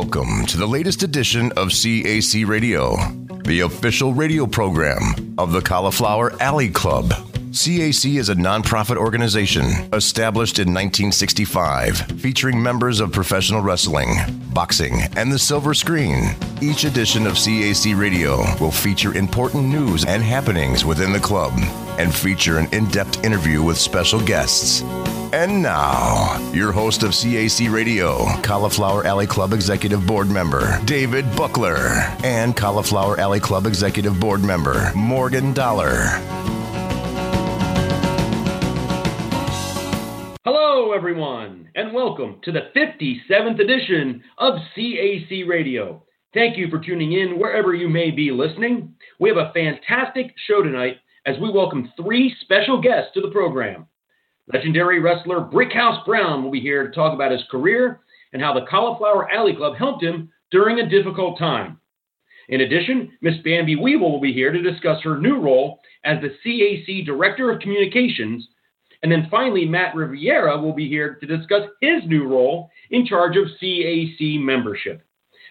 Welcome to the latest edition of CAC Radio, the official radio program of the Cauliflower Alley Club. CAC is a nonprofit organization established in 1965, featuring members of professional wrestling, boxing, and the silver screen. Each edition of CAC Radio will feature important news and happenings within the club and feature an in depth interview with special guests. And now, your host of CAC Radio, Cauliflower Alley Club Executive Board member David Buckler, and Cauliflower Alley Club Executive Board member Morgan Dollar. Hello, everyone, and welcome to the 57th edition of CAC Radio. Thank you for tuning in wherever you may be listening. We have a fantastic show tonight as we welcome three special guests to the program. Legendary wrestler Brickhouse Brown will be here to talk about his career and how the Cauliflower Alley Club helped him during a difficult time. In addition, Miss Bambi Weevil will be here to discuss her new role as the CAC Director of Communications. And then finally, Matt Riviera will be here to discuss his new role in charge of CAC membership.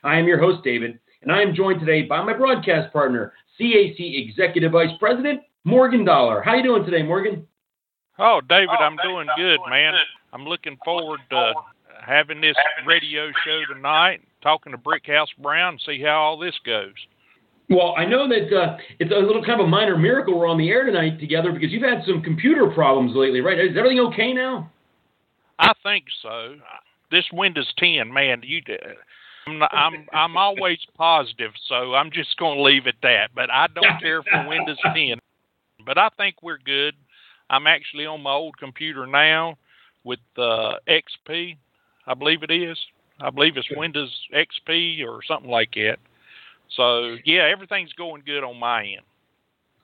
I am your host, David, and I am joined today by my broadcast partner, CAC Executive Vice President Morgan Dollar. How you doing today, Morgan? Oh, David, I'm doing good, man. I'm looking forward to having this radio show tonight, talking to Brickhouse Brown, see how all this goes. Well, I know that uh, it's a little kind of a minor miracle we're on the air tonight together because you've had some computer problems lately, right? Is everything okay now? I think so. This Windows 10, man, you. I'm I'm, I'm always positive, so I'm just going to leave it at that. But I don't care for Windows 10. But I think we're good. I'm actually on my old computer now with uh, XP, I believe it is. I believe it's Windows XP or something like that. So yeah, everything's going good on my end.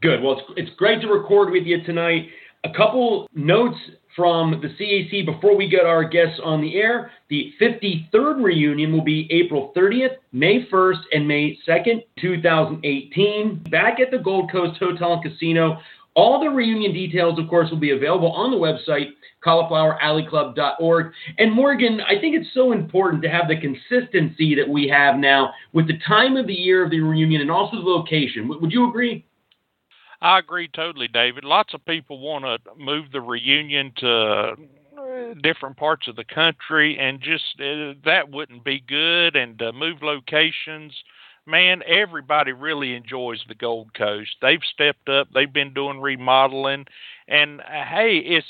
Good. Well, it's it's great to record with you tonight. A couple notes from the CAC before we get our guests on the air. The 53rd reunion will be April 30th, May 1st, and May 2nd, 2018, back at the Gold Coast Hotel and Casino. All the reunion details, of course, will be available on the website, caulifloweralleyclub.org. And Morgan, I think it's so important to have the consistency that we have now with the time of the year of the reunion and also the location. Would you agree? I agree totally, David. Lots of people want to move the reunion to uh, different parts of the country, and just uh, that wouldn't be good. And uh, move locations man, everybody really enjoys the Gold Coast. They've stepped up. They've been doing remodeling, and uh, hey, it's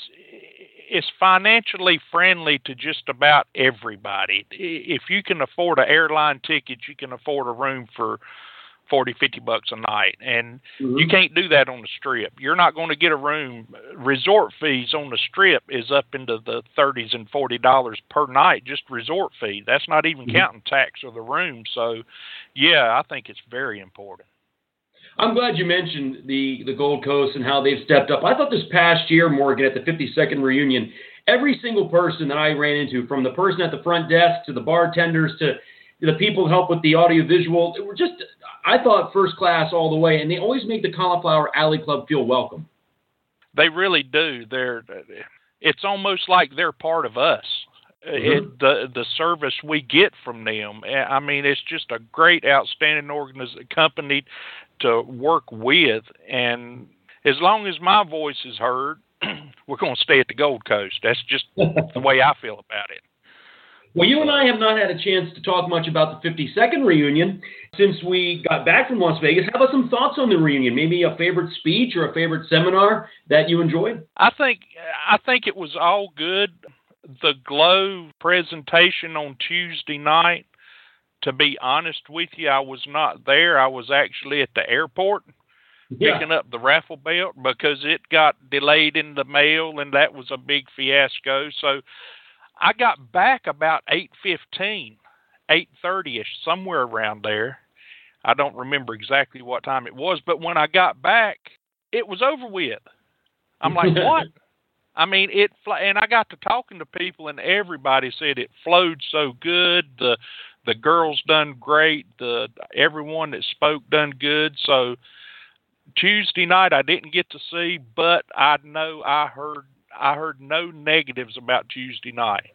it's financially friendly to just about everybody. If you can afford an airline ticket, you can afford a room for 40 50 bucks a night and mm-hmm. you can't do that on the strip you're not going to get a room resort fees on the strip is up into the 30s and 40 dollars per night just resort fee that's not even mm-hmm. counting tax or the room so yeah i think it's very important I'm glad you mentioned the, the Gold Coast and how they've stepped up. I thought this past year, Morgan, at the 52nd reunion, every single person that I ran into, from the person at the front desk to the bartenders to the people who help with the audiovisual, were just I thought first class all the way, and they always make the Cauliflower Alley Club feel welcome. They really do. They're it's almost like they're part of us. Mm-hmm. It, the the service we get from them. I mean, it's just a great, outstanding organization company to work with, and as long as my voice is heard, we're going to stay at the Gold Coast. That's just the way I feel about it. Well, you and I have not had a chance to talk much about the 52nd reunion since we got back from Las Vegas. How about some thoughts on the reunion? Maybe a favorite speech or a favorite seminar that you enjoyed? I think I think it was all good. The Glow presentation on Tuesday night. To be honest with you, I was not there. I was actually at the airport yeah. picking up the raffle belt because it got delayed in the mail, and that was a big fiasco. So I got back about eight fifteen, eight thirty ish, somewhere around there. I don't remember exactly what time it was, but when I got back, it was over with. I'm like, what? I mean, it and I got to talking to people, and everybody said it flowed so good. The the girls done great. The everyone that spoke done good. So Tuesday night I didn't get to see, but I know I heard I heard no negatives about Tuesday night.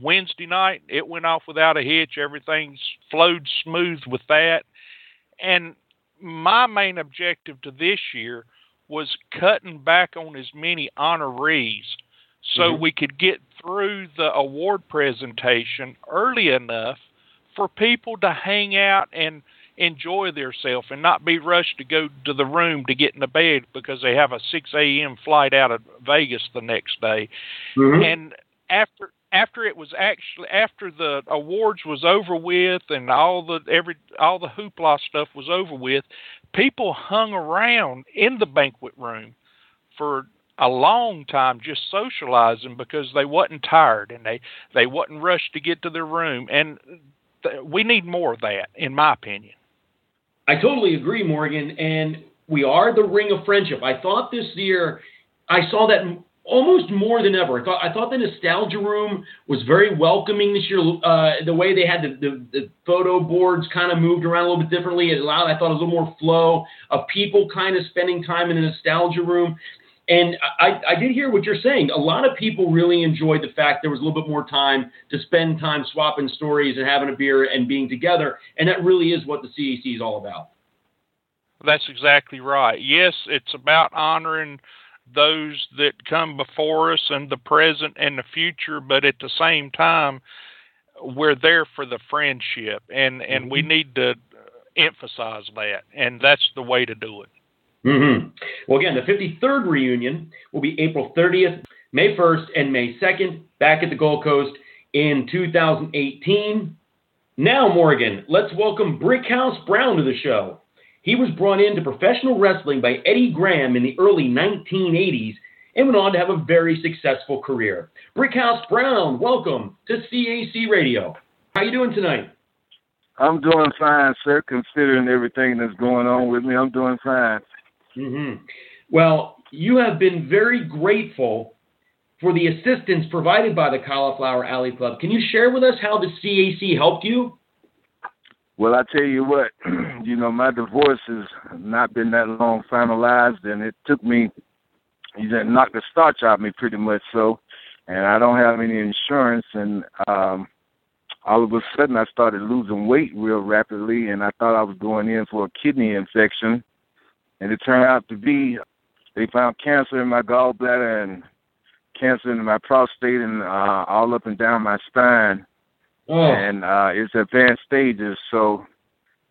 Wednesday night, it went off without a hitch. Everything flowed smooth with that. And my main objective to this year was cutting back on as many honorees so mm-hmm. we could get through the award presentation early enough for people to hang out and enjoy themselves and not be rushed to go to the room to get in the bed because they have a 6 a.m. flight out of Vegas the next day. Mm-hmm. And after after it was actually after the awards was over with and all the every all the hoopla stuff was over with, people hung around in the banquet room for a long time just socializing because they wasn't tired and they they wasn't rushed to get to their room and th- we need more of that in my opinion I totally agree, Morgan. And we are the ring of friendship. I thought this year I saw that almost more than ever. I thought I thought the nostalgia room was very welcoming this year. Uh, the way they had the, the, the photo boards kind of moved around a little bit differently. It allowed I thought a little more flow of people kind of spending time in the nostalgia room. And I, I did hear what you're saying. A lot of people really enjoyed the fact there was a little bit more time to spend time swapping stories and having a beer and being together. And that really is what the CAC is all about. That's exactly right. Yes, it's about honoring those that come before us and the present and the future, but at the same time, we're there for the friendship, and and we mm-hmm. need to emphasize that, and that's the way to do it. Mm-hmm. Well, again, the 53rd reunion will be April 30th, May 1st, and May 2nd, back at the Gold Coast in 2018. Now, Morgan, let's welcome Brickhouse Brown to the show. He was brought into professional wrestling by Eddie Graham in the early 1980s and went on to have a very successful career. Brickhouse Brown, welcome to CAC Radio. How are you doing tonight? I'm doing fine, sir. Considering everything that's going on with me, I'm doing fine. Mm-hmm. Well, you have been very grateful for the assistance provided by the Cauliflower Alley Club. Can you share with us how the CAC helped you? Well, I tell you what, you know, my divorce has not been that long finalized, and it took me, you know, knocked the starch out of me pretty much so, and I don't have any insurance, and um, all of a sudden I started losing weight real rapidly, and I thought I was going in for a kidney infection, and it turned out to be they found cancer in my gallbladder and cancer in my prostate and uh, all up and down my spine. Oh. And uh, it's advanced stages, so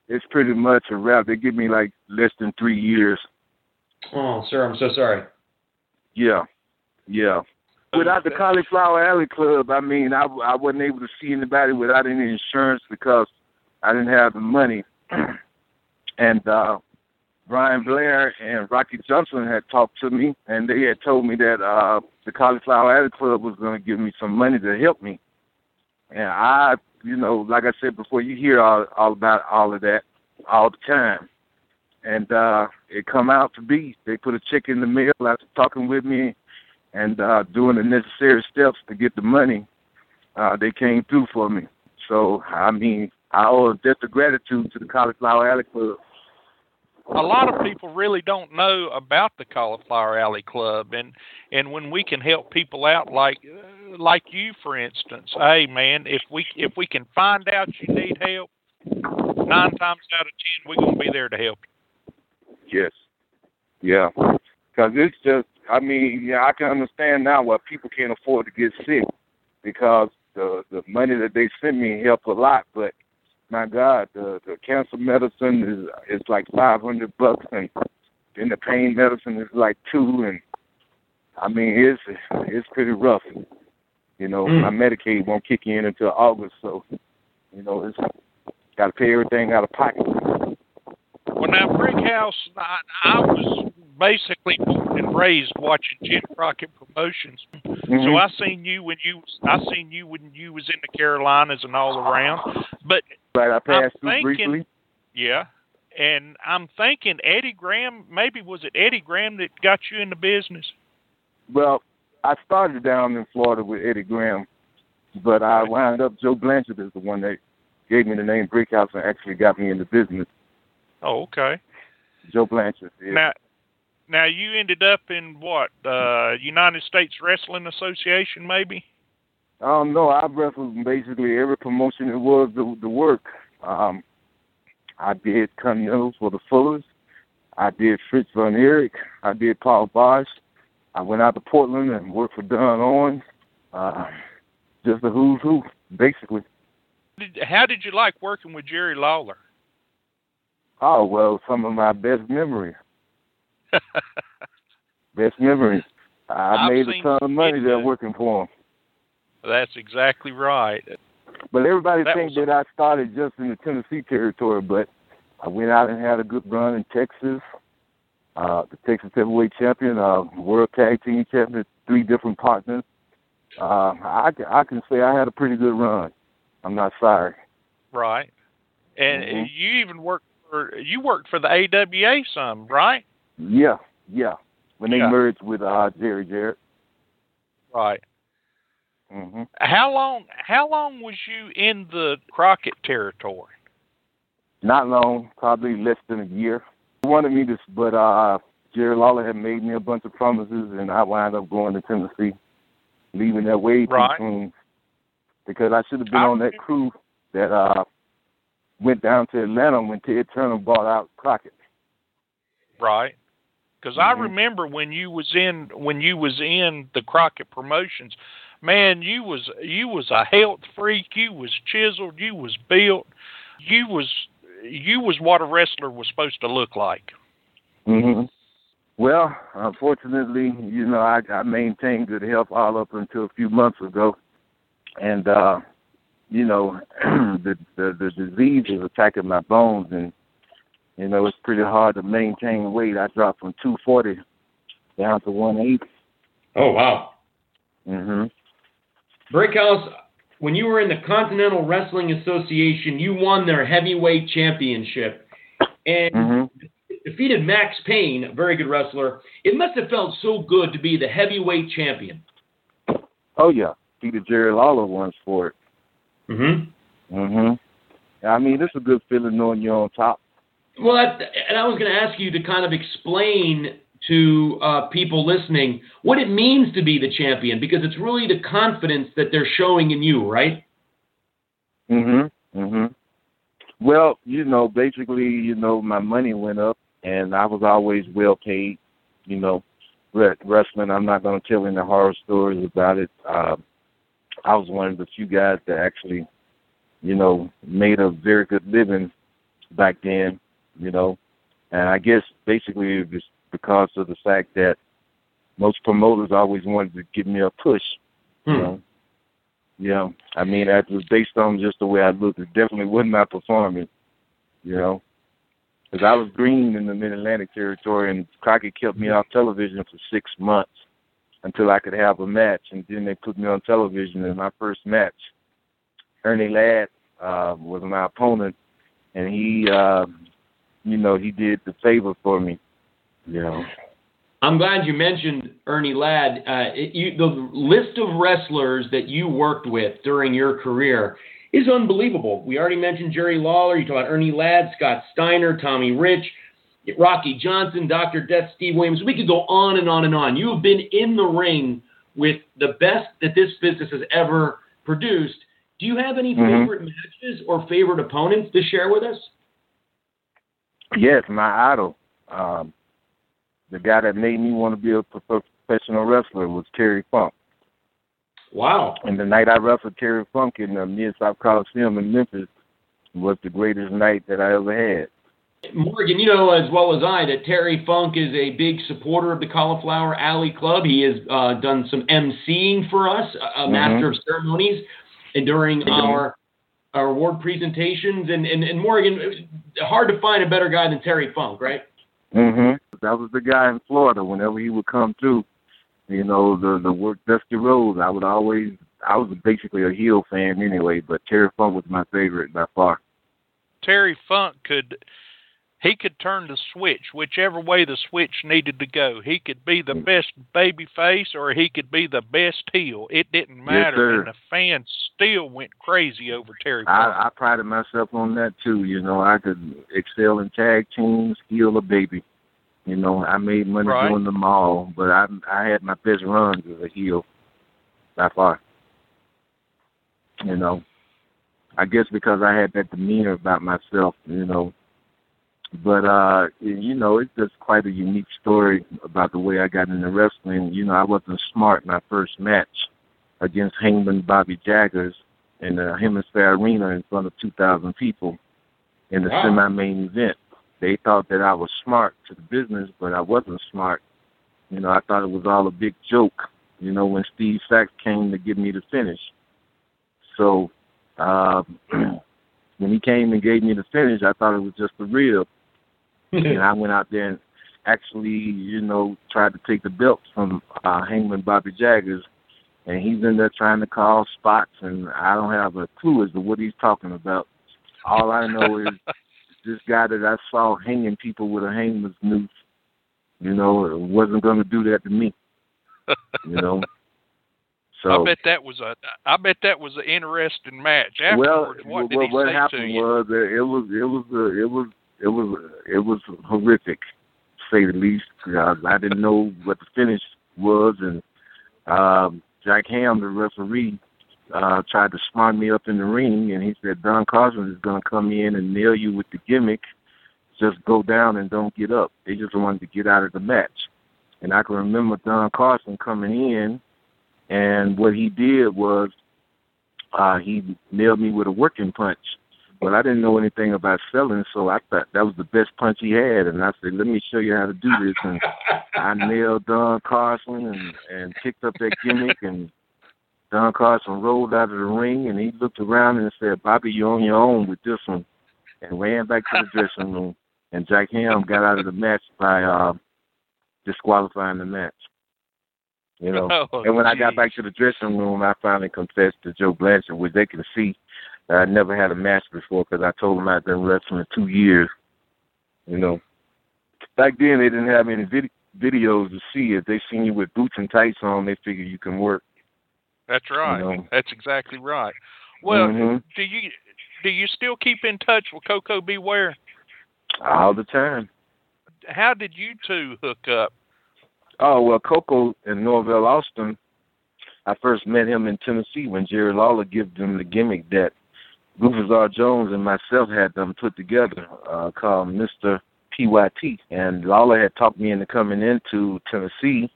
it's pretty much a wrap. They give me like less than three years. Oh, sir, I'm so sorry. Yeah, yeah. Without the Cauliflower Alley Club, I mean, I, I wasn't able to see anybody without any insurance because I didn't have the money. and uh, Brian Blair and Rocky Johnson had talked to me, and they had told me that uh, the Cauliflower Alley Club was going to give me some money to help me. And I, you know, like I said before, you hear all, all about all of that all the time. And uh, it come out to be. They put a check in the mail after talking with me and uh, doing the necessary steps to get the money. Uh, they came through for me. So, I mean, I owe a debt of gratitude to the Cauliflower Alley Club a lot of people really don't know about the Cauliflower Alley Club, and and when we can help people out, like like you, for instance, hey man, if we if we can find out you need help, nine times out of ten we're gonna be there to help you. Yes, yeah, because it's just, I mean, yeah, I can understand now why people can't afford to get sick because the the money that they send me helps a lot, but my God, the the cancer medicine is is like five hundred bucks, and then the pain medicine is like two, and I mean it's it's pretty rough. You know, mm. my Medicaid won't kick in until August, so you know it's got to pay everything out of pocket. Well, now Brickhouse, I, I was basically born and raised watching Jim Crockett promotions. Mm-hmm. So I seen you when you I seen you when you was in the Carolinas and all around. But right, I passed through briefly. Yeah, and I'm thinking Eddie Graham. Maybe was it Eddie Graham that got you in the business? Well, I started down in Florida with Eddie Graham, but I wound up Joe Blanchard is the one that gave me the name Brickhouse and actually got me in the business. Oh, okay. Joe Blanchard. Yeah. Now, now you ended up in what? Uh, United States Wrestling Association, maybe? Um, no, I've wrestled basically every promotion it was the, the work. Um, I did Continentals for the Fullers. I did Fritz von Erich. I did Paul Boesch. I went out to Portland and worked for Don Owens. Uh, just a who's who, basically. How did you like working with Jerry Lawler? Oh well, some of my best memories. best memories. I I've made a ton of money there uh, working for him. That's exactly right. But everybody That thinks that I started just in the Tennessee territory, but I went out and had a good run in Texas. Uh, the Texas Heavyweight Champion, uh, World Tag Team Champion, three different partners. Uh, I, I can say I had a pretty good run. I'm not sorry. Right. And Mhm. you even worked for you worked for the AWA some, right? Yeah, yeah. When they Yeah. merged with uh, Jerry Jarrett. Right. Hmm How long how long was you in the Crockett territory? Not long, probably less than a year. He wanted me to, but uh, Jerry Lawler had made me a bunch of promises, and I wound up going to Tennessee, leaving that way too Right. soon. Because I should have been I on that crew that uh went down to Atlanta when Ted Turner bought out Crockett. Right. Because I Mhm. remember when you was in when you was in the Crockett promotions, man, you was you was a health freak. You was chiseled. You was built. You was you was what a wrestler was supposed to look like. hmm Well, unfortunately, you know, I, I maintained good health all up until a few months ago, and uh, you know, the, the the disease is attacking my bones, and you know, it's pretty hard to maintain weight. I dropped from 240 down to 180. Oh wow. Mhm. Brickhouse, when you were in the Continental Wrestling Association, you won their heavyweight championship and Mhm. defeated Max Payne, a very good wrestler. It must have felt so good to be the heavyweight champion. Oh yeah, Peter Jerry Lawler once for it. Mm-hmm. Mhm. I mean, it's a good feeling knowing you're on top. Well, that, and I was going to ask you to kind of explain to uh, people listening what it means to be the champion because it's really the confidence that they're showing in you, right? Mhm. Mhm. Well, you know, basically, you know, my money went up, and I was always well paid. You know, Re- wrestling. I'm not going to tell any horror stories about it. Uh, I was one of the few guys that actually, you know, made a very good living back then. You know, and I guess basically it was because of the fact that most promoters always wanted to give me a push. You Hmm. know, yeah. I mean, that was based on just the way I looked. It definitely wasn't my performance, you know. Because I was green in the Mid Atlantic territory, and Crockett kept me off television for six months until I could have a match, and then they put me on television in my first match. Ernie Ladd uh, was my opponent, and he, uh, you know, he did the favor for me, know. I'm glad you mentioned Ernie Ladd. Uh, it, you, the list of wrestlers that you worked with during your career is unbelievable. We already mentioned Jerry Lawler. You talked about Ernie Ladd, Scott Steiner, Tommy Rich, Rocky Johnson, Dr. Death, Steve Williams. We could go on and on and on. You have been in the ring with the best that this business has ever produced. Do you have any Mhm. favorite matches or favorite opponents to share with us? Yes, my idol. Um, the guy that made me want to be a professional wrestler was Terry Funk. Wow. And the night I wrestled Terry Funk in the Mid South Coliseum in Memphis was the greatest night that I ever had. Morgan, you know as well as I that Terry Funk is a big supporter of the Cauliflower Alley Club. He has uh, done some emceeing for us, a Mhm. master of ceremonies, and during Mhm. our our award presentations. And, and and Morgan, hard to find a better guy than Terry Funk, right? Mhm. That was the guy in Florida. Whenever he would come through, you know, the the work Dusty Rhodes, I would always. I was basically a heel fan anyway, but Terry Funk was my favorite by far. Terry Funk could he could turn the switch whichever way the switch needed to go. He could be the mm. best baby face or he could be the best heel. It didn't matter. sir. and the fans still went crazy over Terry Funk. I, I prided myself on that too. You know, I could excel in tag teams, heel a baby. You know, I made money Right. doing them all, but I I had my best runs as a heel by far. You know, I guess because I had that demeanor about myself. You know, but uh, you know, it's just quite a unique story about the way I got into wrestling. You know, I wasn't smart in my first match against Hangman Bobby Jaggers in the Hemisphere Arena in front of 2,000 people in the wow. semi-main event. They thought that I was smart to the business, but I wasn't smart. You know, I thought it was all a big joke. You know, when Steve Sachs came to give me the finish. So uh, when he came and gave me the finish, I thought it was just the real. and I went out there and actually, you know, tried to take the belt from uh, Hangman Bobby Jaggers and he's in there trying to call spots, and I don't have a clue as to what he's talking about. All I know is this guy that I saw hanging people with a hangman's noose, you know, wasn't going to do that to me. You know. So I bet that was a I bet that was an interesting match. Afterwards, well, what did well, what say happened was it was it was uh, it was it was it was horrific, to say the least. Uh, I didn't know what the finish was, and um, Jack Ham, the referee, uh, tried to smart me up in the ring, and he said Don Carson is going to come in and nail you with the gimmick. Just go down and don't get up. They just wanted to get out of the match. And I can remember Don Carson coming in, and what he did was uh, he nailed me with a working punch. But I didn't know anything about selling, so I thought that was the best punch he had. And I said, "Let me show you how to do this." And I nailed Don Carson and and picked up that gimmick. And Don Carson rolled out of the ring, and he looked around and said, "Bobby, you're on your own with this one," and ran back to the dressing room. And Jack Ham got out of the match by uh, disqualifying the match. You know, Oh, and when I got back to the dressing room, I finally confessed to Joe Blanchard, which they could see that I never had a match before because I told them I'd been wrestling two years. You know, back then they didn't have any vid- videos to see. If they seen you with boots and tights on, they figure you can work. That's right. know. That's exactly right. Well, Mhm. do you do you still keep in touch with Koko B Ware? all the time. How did you two hook up? Oh well, Koko in Norvell, Austin. I first met him in Tennessee when Jerry Lawler gave them the gimmick that Rufus R. Jones and myself had them put together, uh, called Mr. PYT. And Lawler had talked me into coming into Tennessee,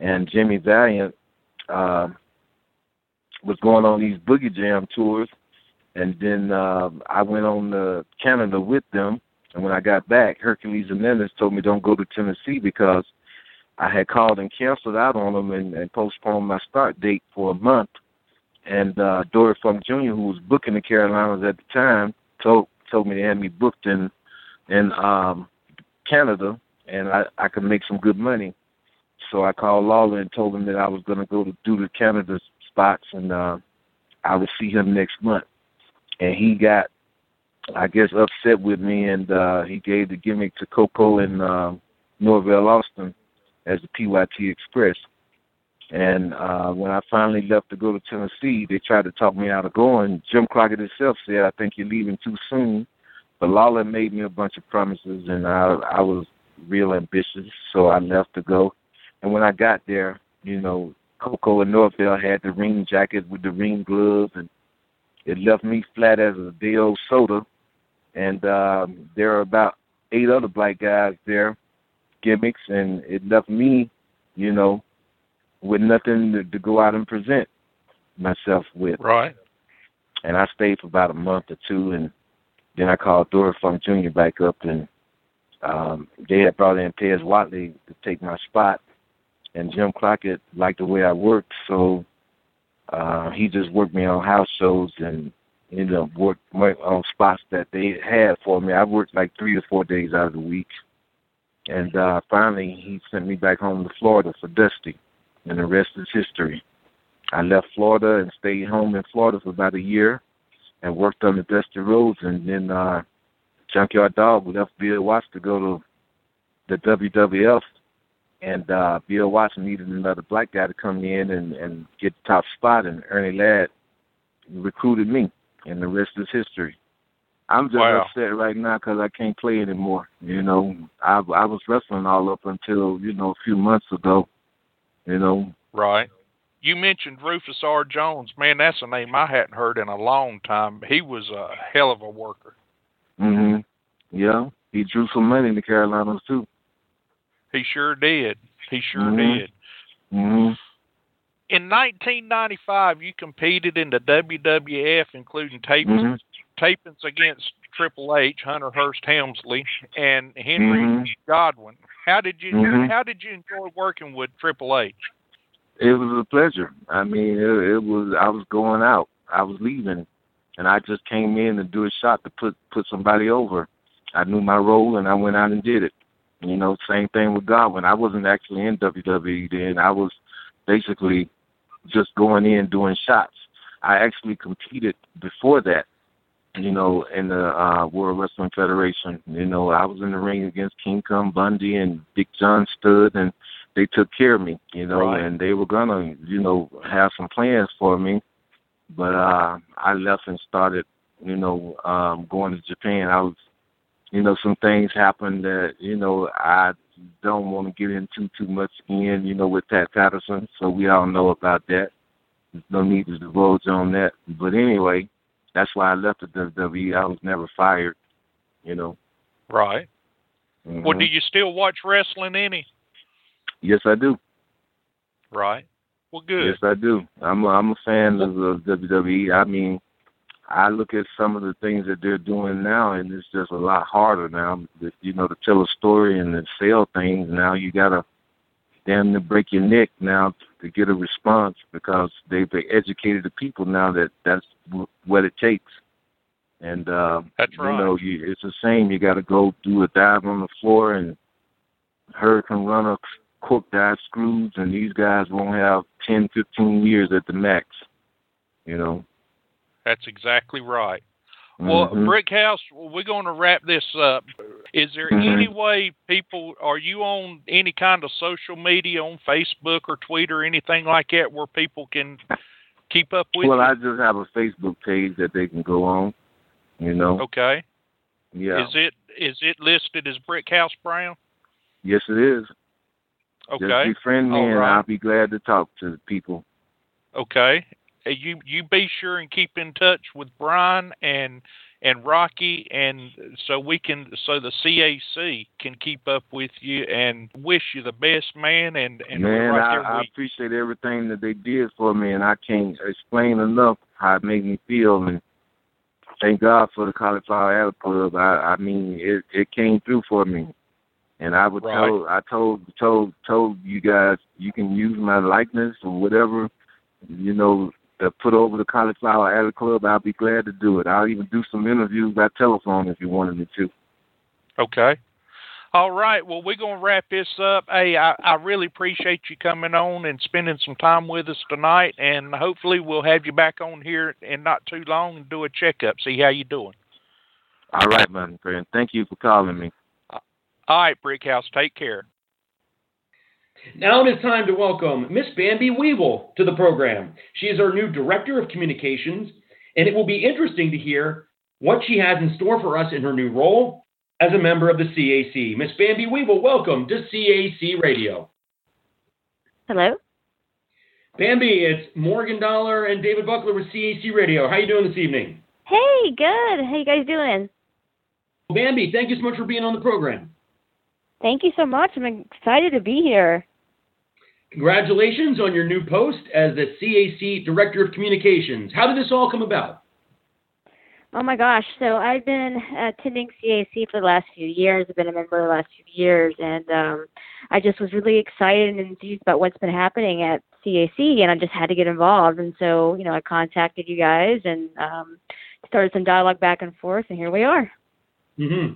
and Jimmy Valiant uh, was going on these Boogie Jam tours. And then uh, I went on to Canada with them. And when I got back, Hercules and Hernandez told me don't go to Tennessee because I had called and canceled out on them and, and postponed my start date for a month. And uh, Dory Funk Jr., who was booking the Carolinas at the time, told told me they had me booked in in um, Canada, and I I could make some good money. So I called Lawler and told him that I was going to go to do the Canada spots, and uh, I would see him next month. And he got, I guess, upset with me, and uh, he gave the gimmick to Koko in uh, Norvell, Austin, as the PYT Express. And uh, when I finally left to go to Tennessee, they tried to talk me out of going. Jim Crockett himself said, "I think you're leaving too soon." But Lawler made me a bunch of promises, and I I was real ambitious, so I left to go. And when I got there, you know, Koko and Norvell had the ring jacket with the ring gloves, and it left me flat as a day old soda. And um, there are about eight other black guys there, gimmicks, and it left me, you know, with nothing to, to go out and present myself with. Right. And I stayed for about a month or two, and then I called Dory Funk Jr. back up, and um, they had brought in Pez Whatley to take my spot. And Jim Crockett liked the way I worked, so uh, he just worked me on house shows and know worked worked on spots that they had for me. I worked like three or four days out of the week, and uh, finally he sent me back home to Florida for Dusty, and the rest is history. I left Florida and stayed home in Florida for about a year, and worked on the Dusty Rhodes, and then uh, Junkyard Dog left Bill Watts to go to the WWF and uh Bill Watts needed another black guy to come in and and get the top spot, and Ernie Ladd recruited me, and the rest is history. I'm just Wow. upset right now because I can't play anymore. You know, I I was wrestling all up until you know a few months ago. You know, Right. you mentioned Rufus R. Jones. Man, that's a name I hadn't heard in a long time. He was a hell of a worker. Mhm. Yeah, he drew some money in the Carolinas too. He sure did. He sure Mhm. did. Mhm. In 1995, you competed in the WWF, including tapings, Mhm. tapings against Triple H, Hunter Hearst Helmsley, and Henry Mhm. Godwin. How did you Mhm. How did you enjoy working with Triple H? It was a pleasure. I mean, it, it was. I was going out. I was leaving, and I just came in to do a shot to put put somebody over. I knew my role, and I went out and did it. You know, same thing with Godwin. I wasn't actually in WWE then. I was basically just going in doing shots. I actually competed before that. You know, in the uh, World Wrestling Federation. You know, I was in the ring against King Kong Bundy and Big John Studd, and they took care of me, you know, Right. and they were gonna, you know, have some plans for me. But uh I left and started, you know, um going to Japan. I was you know, some things happened that, you know, I don't want to get into too much again, you know, with Pat Patterson. So we all know about that. There's no need to divulge on that. But anyway, that's why I left the WWE. I was never fired, you know. Right. Well, Mhm. do you still watch wrestling any? Yes, I do. Right. Well, good. Yes, I do. I'm a, I'm a fan of, of WWE. I mean, I look at some of the things that they're doing now, and it's just a lot harder now. You know, to tell a story and to sell things. Now you gotta damn near break your neck now to get a response because they've educated the people now that that's what it takes. And uh, That's you know, you, it's the same. you got to go do a dive on the floor and hurricanrana, cork dive screws, and these guys won't have ten, fifteen years at the max. You know. That's exactly right. Well, Mhm. Brickhouse, we're going to wrap this up. Is there Mhm. any way people are you on any kind of social media on Facebook or Twitter or anything like that where people can keep up with you? well, you? I just have a Facebook page that they can go on. You know. okay. Yeah. Is it is it listed as Brickhouse Brown? yes, it is. Okay. Just befriend me, All and right. I'll be glad to talk to the people. Okay. Uh, You you be sure and keep in touch with Brian and and Rocky and so we can so the CAC can keep up with you and wish you the best man and and Man, right I, I appreciate everything that they did for me, and I can't explain enough how it made me feel. And thank God for the Cauliflower Alley Club. I, I mean, it it came through for me. And I would Right. tell, I told, told, told you guys, you can use my likeness or whatever, you know, to put over the Cauliflower Alley Club. I'll be glad to do it. I'll even do some interviews by telephone if you wanted me to. Okay. All right. Well, we're going to wrap this up. Hey, I, I really appreciate you coming on and spending some time with us tonight. And hopefully, we'll have you back on here in not too long and do a checkup, see how you're doing. All right, my friend. Thank you for calling me. All right, Brickhouse. Take care. Now it is time to welcome Miss Bambi Weevil to the program. She is our new Director of Communications, and it will be interesting to hear what she has in store for us in her new role as a member of the CAC. Miss Bambi Weevil, welcome to CAC Radio. Hello. Bambi, it's Morgan Dollar and David Buckler with CAC Radio. How are you doing this evening? Hey, good. How you guys doing? Bambi, thank you so much for being on the program. Thank you so much. I'm excited to be here. Congratulations on your new post as the CAC Director of Communications. How did this all come about? Oh my gosh. So I've been attending CAC for the last few years. I've been a member of the last few years, and um, I just was really excited and enthused about what's been happening at CAC, and I just had to get involved. And so, you know, I contacted you guys and um, started some dialogue back and forth, and here we are. hmm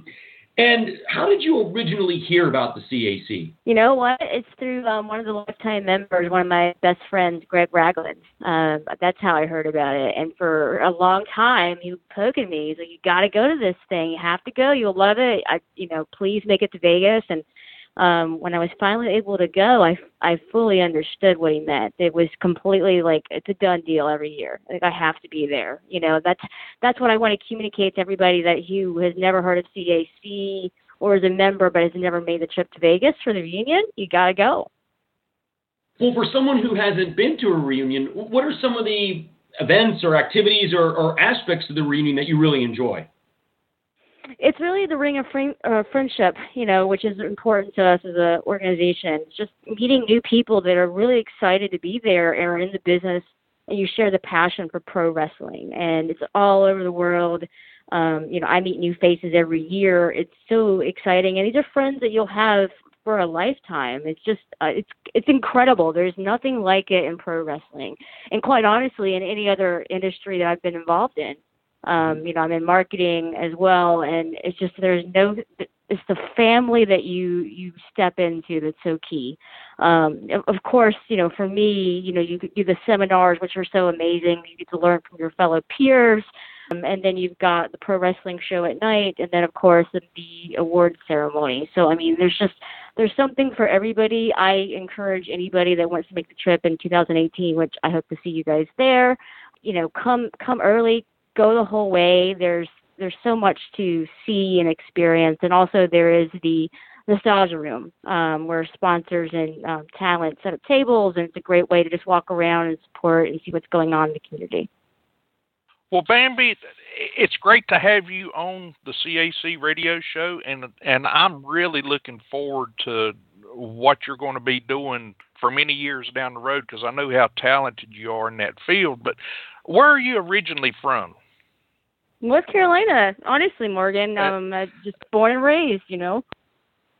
And how did you originally hear about the CAC? You know what? It's through um, one of the lifetime members, one of my best friends, Greg Ragland. Um, that's how I heard about it. And for a long time, he was poking me. He's like, "You got to go to this thing. You have to go. You'll love it. I, you know, please make it to Vegas." And um, when I was finally able to go, I I fully understood what he meant. It was completely like it's a done deal every year. Like I have to be there. You know, that's that's what I want to communicate to everybody that who has never heard of CAC or is a member but has never made the trip to Vegas for the reunion. You got to go. Well, for someone who hasn't been to a reunion, what are some of the events or activities or, or aspects of the reunion that you really enjoy? It's really the ring of friend, uh, friendship, you know, which is important to us as an organization. It's just meeting new people that are really excited to be there and are in the business, and you share the passion for pro wrestling. And it's all over the world. Um, you know, I meet new faces every year. It's so exciting, and these are friends that you'll have for a lifetime. It's just uh, it's it's incredible. There's nothing like it in pro wrestling, and quite honestly, in any other industry that I've been involved in. Um, you know, I'm in marketing as well, and it's just there's no it's the family that you you step into that's so key. Um, of course, you know, for me, you know, you do the seminars, which are so amazing. You get to learn from your fellow peers. Um, and then you've got the pro wrestling show at night, and then of course the award ceremony. So I mean, there's just there's something for everybody. I encourage anybody that wants to make the trip in 2018, which I hope to see you guys there. You know, come come early, go the whole way. There's there's so much to see and experience, and also there is the nostalgia room um, where sponsors and um, talent set up tables, and it's a great way to just walk around and support and see what's going on in the community. Well, Bambi, it's great to have you on the CAC radio show, and and I'm really looking forward to what you're going to be doing for many years down the road because I know how talented you are in that field. But where are you originally from? North Carolina, honestly, Morgan. Uh, um, uh, just born and raised, you know.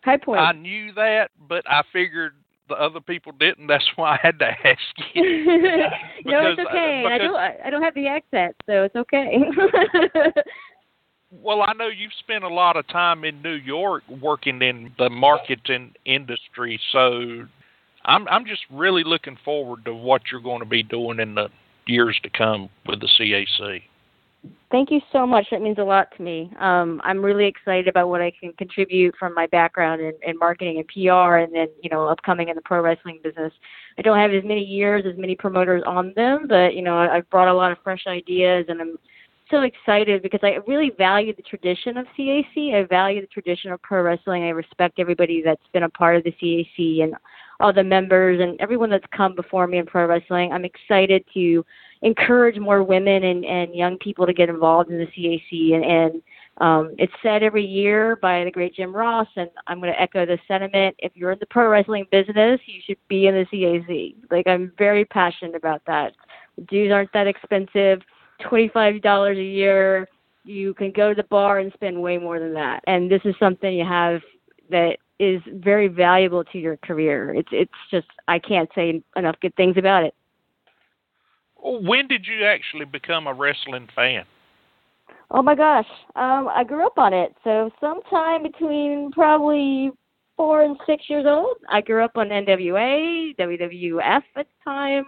High Point. I knew that, but I figured the other people didn't. That's why I had to ask you. no, it's okay. I, I don't. I don't have the accent, so it's okay. well, I know you've spent a lot of time in New York working in the marketing industry, so I'm I'm just really looking forward to what you're going to be doing in the years to come with the CAC. Thank you so much. That means a lot to me. Um, I'm really excited about what I can contribute from my background in, in marketing and PR, and then you know, upcoming in the pro wrestling business. I don't have as many years as many promoters on them, but you know, I've brought a lot of fresh ideas, and I'm so excited because I really value the tradition of CAC. I value the tradition of pro wrestling. I respect everybody that's been a part of the CAC and all the members and everyone that's come before me in pro wrestling. I'm excited to encourage more women and, and young people to get involved in the CAC. And, and um, it's said every year by the great Jim Ross, and I'm going to echo the sentiment. If you're in the pro wrestling business, you should be in the CAC. Like I'm very passionate about that. Dues aren't that expensive. Twenty-five dollars a year. You can go to the bar and spend way more than that. And this is something you have that is very valuable to your career. It's it's just I can't say enough good things about it. When did you actually become a wrestling fan? Oh my gosh, um, I grew up on it. So sometime between probably four and six years old, I grew up on NWA, WWF at the time.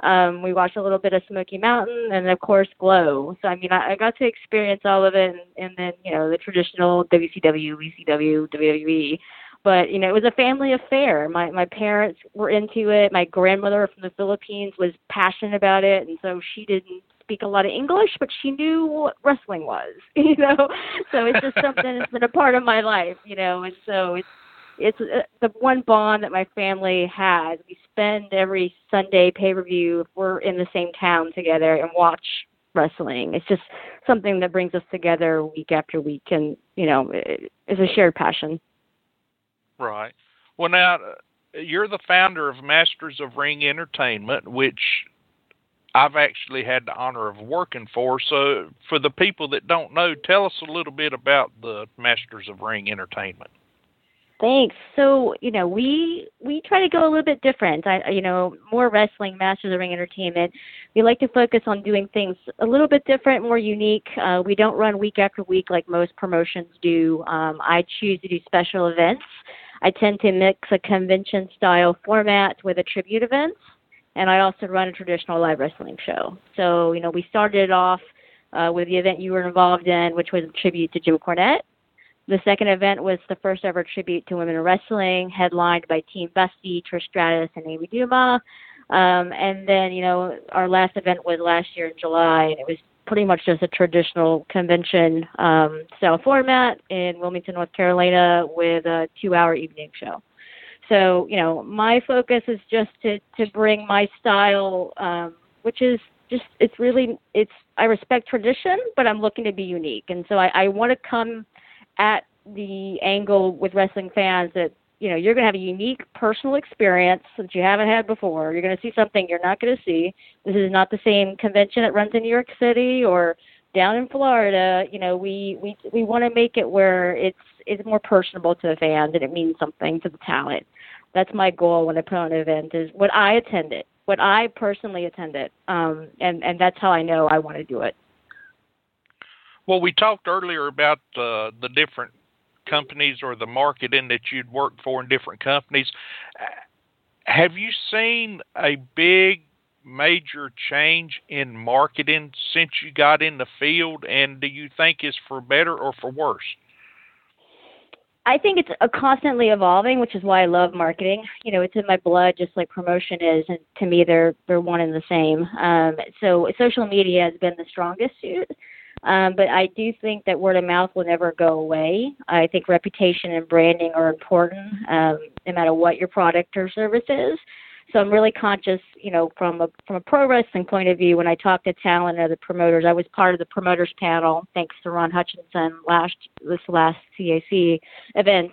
Um, we watched a little bit of Smoky Mountain, and of course Glow. So I mean, I, I got to experience all of it, and, and then you know the traditional WCW, ECW, WWE but you know it was a family affair. My my parents were into it. My grandmother from the philippines was passionate about it and so she didn't speak a lot of english but she knew what wrestling was you know? So it's just something that's been a part of my life you know? And so it's it's uh, the one bond that my family has. We spend every sunday pay per view we're in the same town together and watch wrestling. It's just something that brings us together week after week and you know it, it's a shared passion Right. Well, now you're the founder of Masters of Ring Entertainment, which I've actually had the honor of working for. So, for the people that don't know, tell us a little bit about the Masters of Ring Entertainment. Thanks. So, you know, we we try to go a little bit different. I, you know, more wrestling, Masters of Ring Entertainment. We like to focus on doing things a little bit different, more unique. Uh, we don't run week after week like most promotions do. Um, I choose to do special events I tend to mix a convention style format with a tribute event, and I also run a traditional live wrestling show. So, you know, we started off uh, with the event you were involved in, which was a tribute to Jim Cornette. The second event was the first ever tribute to women in wrestling, headlined by Team Busty, Trish Stratus, and Amy Dumas. Um, and then, you know, our last event was last year in July, and it was pretty much just a traditional convention um, style format in Wilmington, North Carolina, with a two-hour evening show. so you know, my focus is just to to bring my style, um, which is just it's really it's I respect tradition, but I'm looking to be unique, and so I, I want to come at the angle with wrestling fans that you know you're going to have a unique personal experience that you haven't had before. You're going to see something you're not going to see. This is not the same convention that runs in New York City or down in Florida. You know, we we we want to make it where it's it's more personable to the fans and it means something to the talent. That's my goal when I put on an event is what I attended, what I personally attended, um, and and that's how I know I want to do it. Well, we talked earlier about uh, the different companies or the marketing that you'd worked for in different companies. Have you seen a big major change in marketing since you got in the field and do you think it's for better or for worse? I think it's constantly evolving, which is why I love marketing. You know, it's in my blood, just like promotion is, and to me, they're they're one and the same. Um, so social media has been the strongest suit, um, but I do think that word of mouth will never go away. I think reputation and branding are important, um, no matter what your product or service is. So I'm really conscious, you know, from a from a pro wrestling point of view. When I talk to talent or the promoters, I was part of the promoters panel, thanks to Ron Hutchinson last this last CAC event.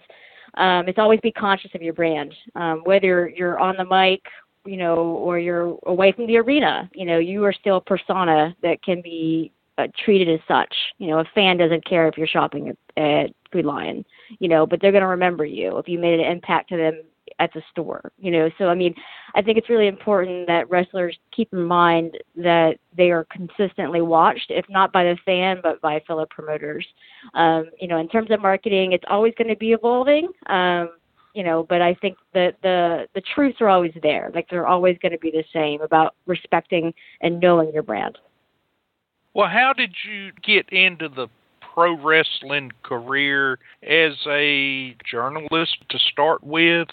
Um, it's always be conscious of your brand, um, whether you're on the mic, you know, or you're away from the arena. You know, you are still a persona that can be uh, treated as such. You know, a fan doesn't care if you're shopping at, at Food Lion, you know, but they're going to remember you if you made an impact to them at the store. You know, so I mean, I think it's really important that wrestlers keep in mind that they are consistently watched, if not by the fan, but by fellow promoters. Um, you know, in terms of marketing, it's always going to be evolving. Um, you know, but I think that the the truths are always there. Like they're always going to be the same about respecting and knowing your brand. Well, how did you get into the pro wrestling career as a journalist to start with?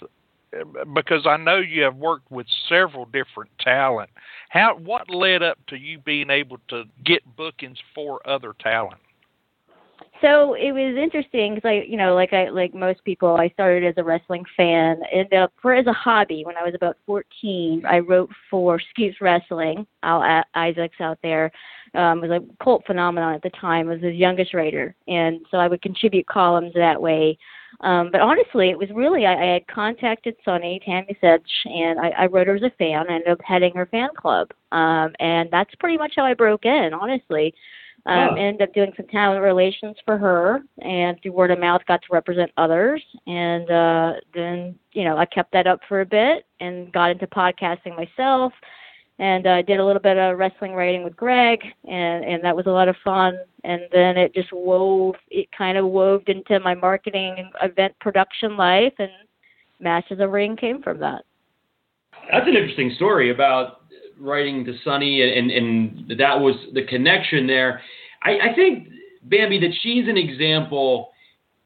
Because I know you have worked with several different talent. How what led up to you being able to get bookings for other talent? So it was interesting because I, you know, like I like most people, I started as a wrestling fan and uh, for as a hobby. When I was about 14, I wrote for Scoops Wrestling. Al Isaacs out there um, was a cult phenomenon at the time. Was his youngest writer, and so I would contribute columns that way. Um, but honestly, it was really I, I had contacted Sunny Tammy Sytch, and I, I wrote her as a fan. I ended up heading her fan club, um, and that's pretty much how I broke in. Honestly, um, oh. Ended up doing some talent relations for her, and through word of mouth, got to represent others. And uh, then, you know, I kept that up for a bit and got into podcasting myself. And I uh, did a little bit of wrestling writing with Greg, and and that was a lot of fun. And then it just wove, it kind of wove into my marketing and event production life, and Masters of Ring came from that. That's an interesting story about writing to Sunny, and, and that was the connection there. I, I think Bambi that she's an example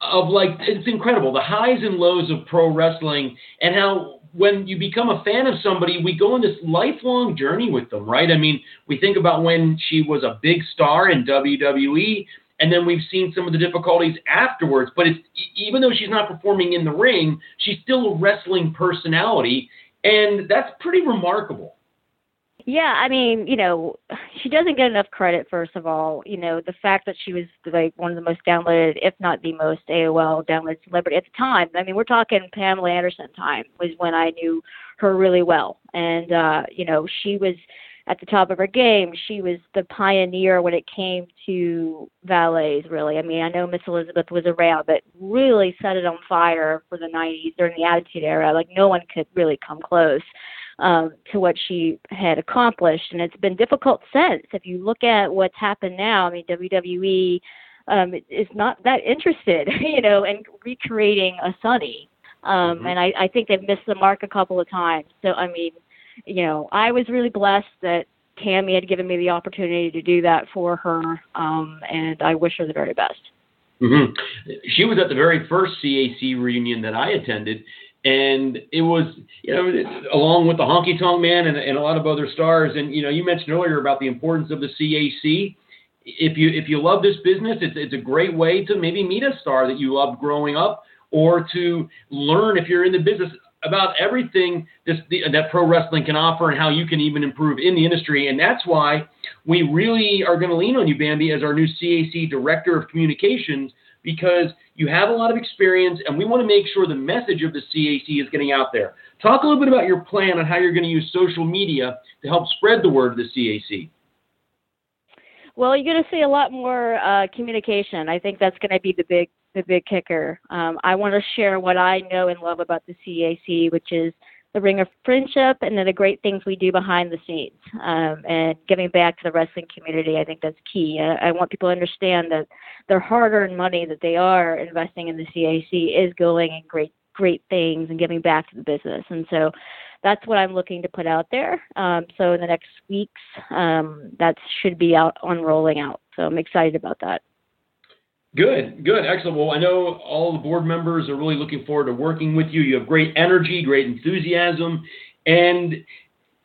of like it's incredible the highs and lows of pro wrestling and how when you become a fan of somebody, we go on this lifelong journey with them, right? I mean, we think about when she was a big star in WWE, and then we've seen some of the difficulties afterwards. But it's even though she's not performing in the ring, she's still a wrestling personality, and that's pretty remarkable. Yeah, I mean, you know, she doesn't get enough credit. First of all, you know, the fact that she was like one of the most downloaded, if not the most AOL downloaded celebrity at the time. I mean, we're talking Pamela Anderson time was when I knew her really well, and uh, you know, she was at the top of her game. She was the pioneer when it came to valets, really. I mean, I know Miss Elizabeth was around, but really set it on fire for the 90s during the Attitude Era. Like, no one could really come close um, to what she had accomplished. And it's been difficult since. If you look at what's happened now, I mean, WWE um, is not that interested, you know, in recreating a Sunny. Um, mm-hmm. And I, I think they've missed the mark a couple of times. So, I mean, you know, I was really blessed that Tammy had given me the opportunity to do that for her, um, and I wish her the very best. Mm-hmm. She was at the very first CAC reunion that I attended, and it was you know along with the honky tonk man and, and a lot of other stars and you know you mentioned earlier about the importance of the cac if you if you love this business it's, it's a great way to maybe meet a star that you loved growing up or to learn if you're in the business about everything this, the, that pro wrestling can offer and how you can even improve in the industry. And that's why we really are going to lean on you, Bambi, as our new CAC Director of Communications, because you have a lot of experience and we want to make sure the message of the CAC is getting out there. Talk a little bit about your plan on how you're going to use social media to help spread the word of the CAC. Well, you're going to see a lot more uh, communication. I think that's going to be the big the big kicker. Um, I want to share what I know and love about the CAC, which is the ring of friendship and then the great things we do behind the scenes um, and giving back to the wrestling community. I think that's key. I, I want people to understand that their hard-earned money that they are investing in the CAC is going in great great things and giving back to the business. And so that's what I'm looking to put out there. Um, so in the next weeks, um, that should be out on rolling out. So I'm excited about that. Good, good, excellent. Well, I know all the board members are really looking forward to working with you. You have great energy, great enthusiasm, and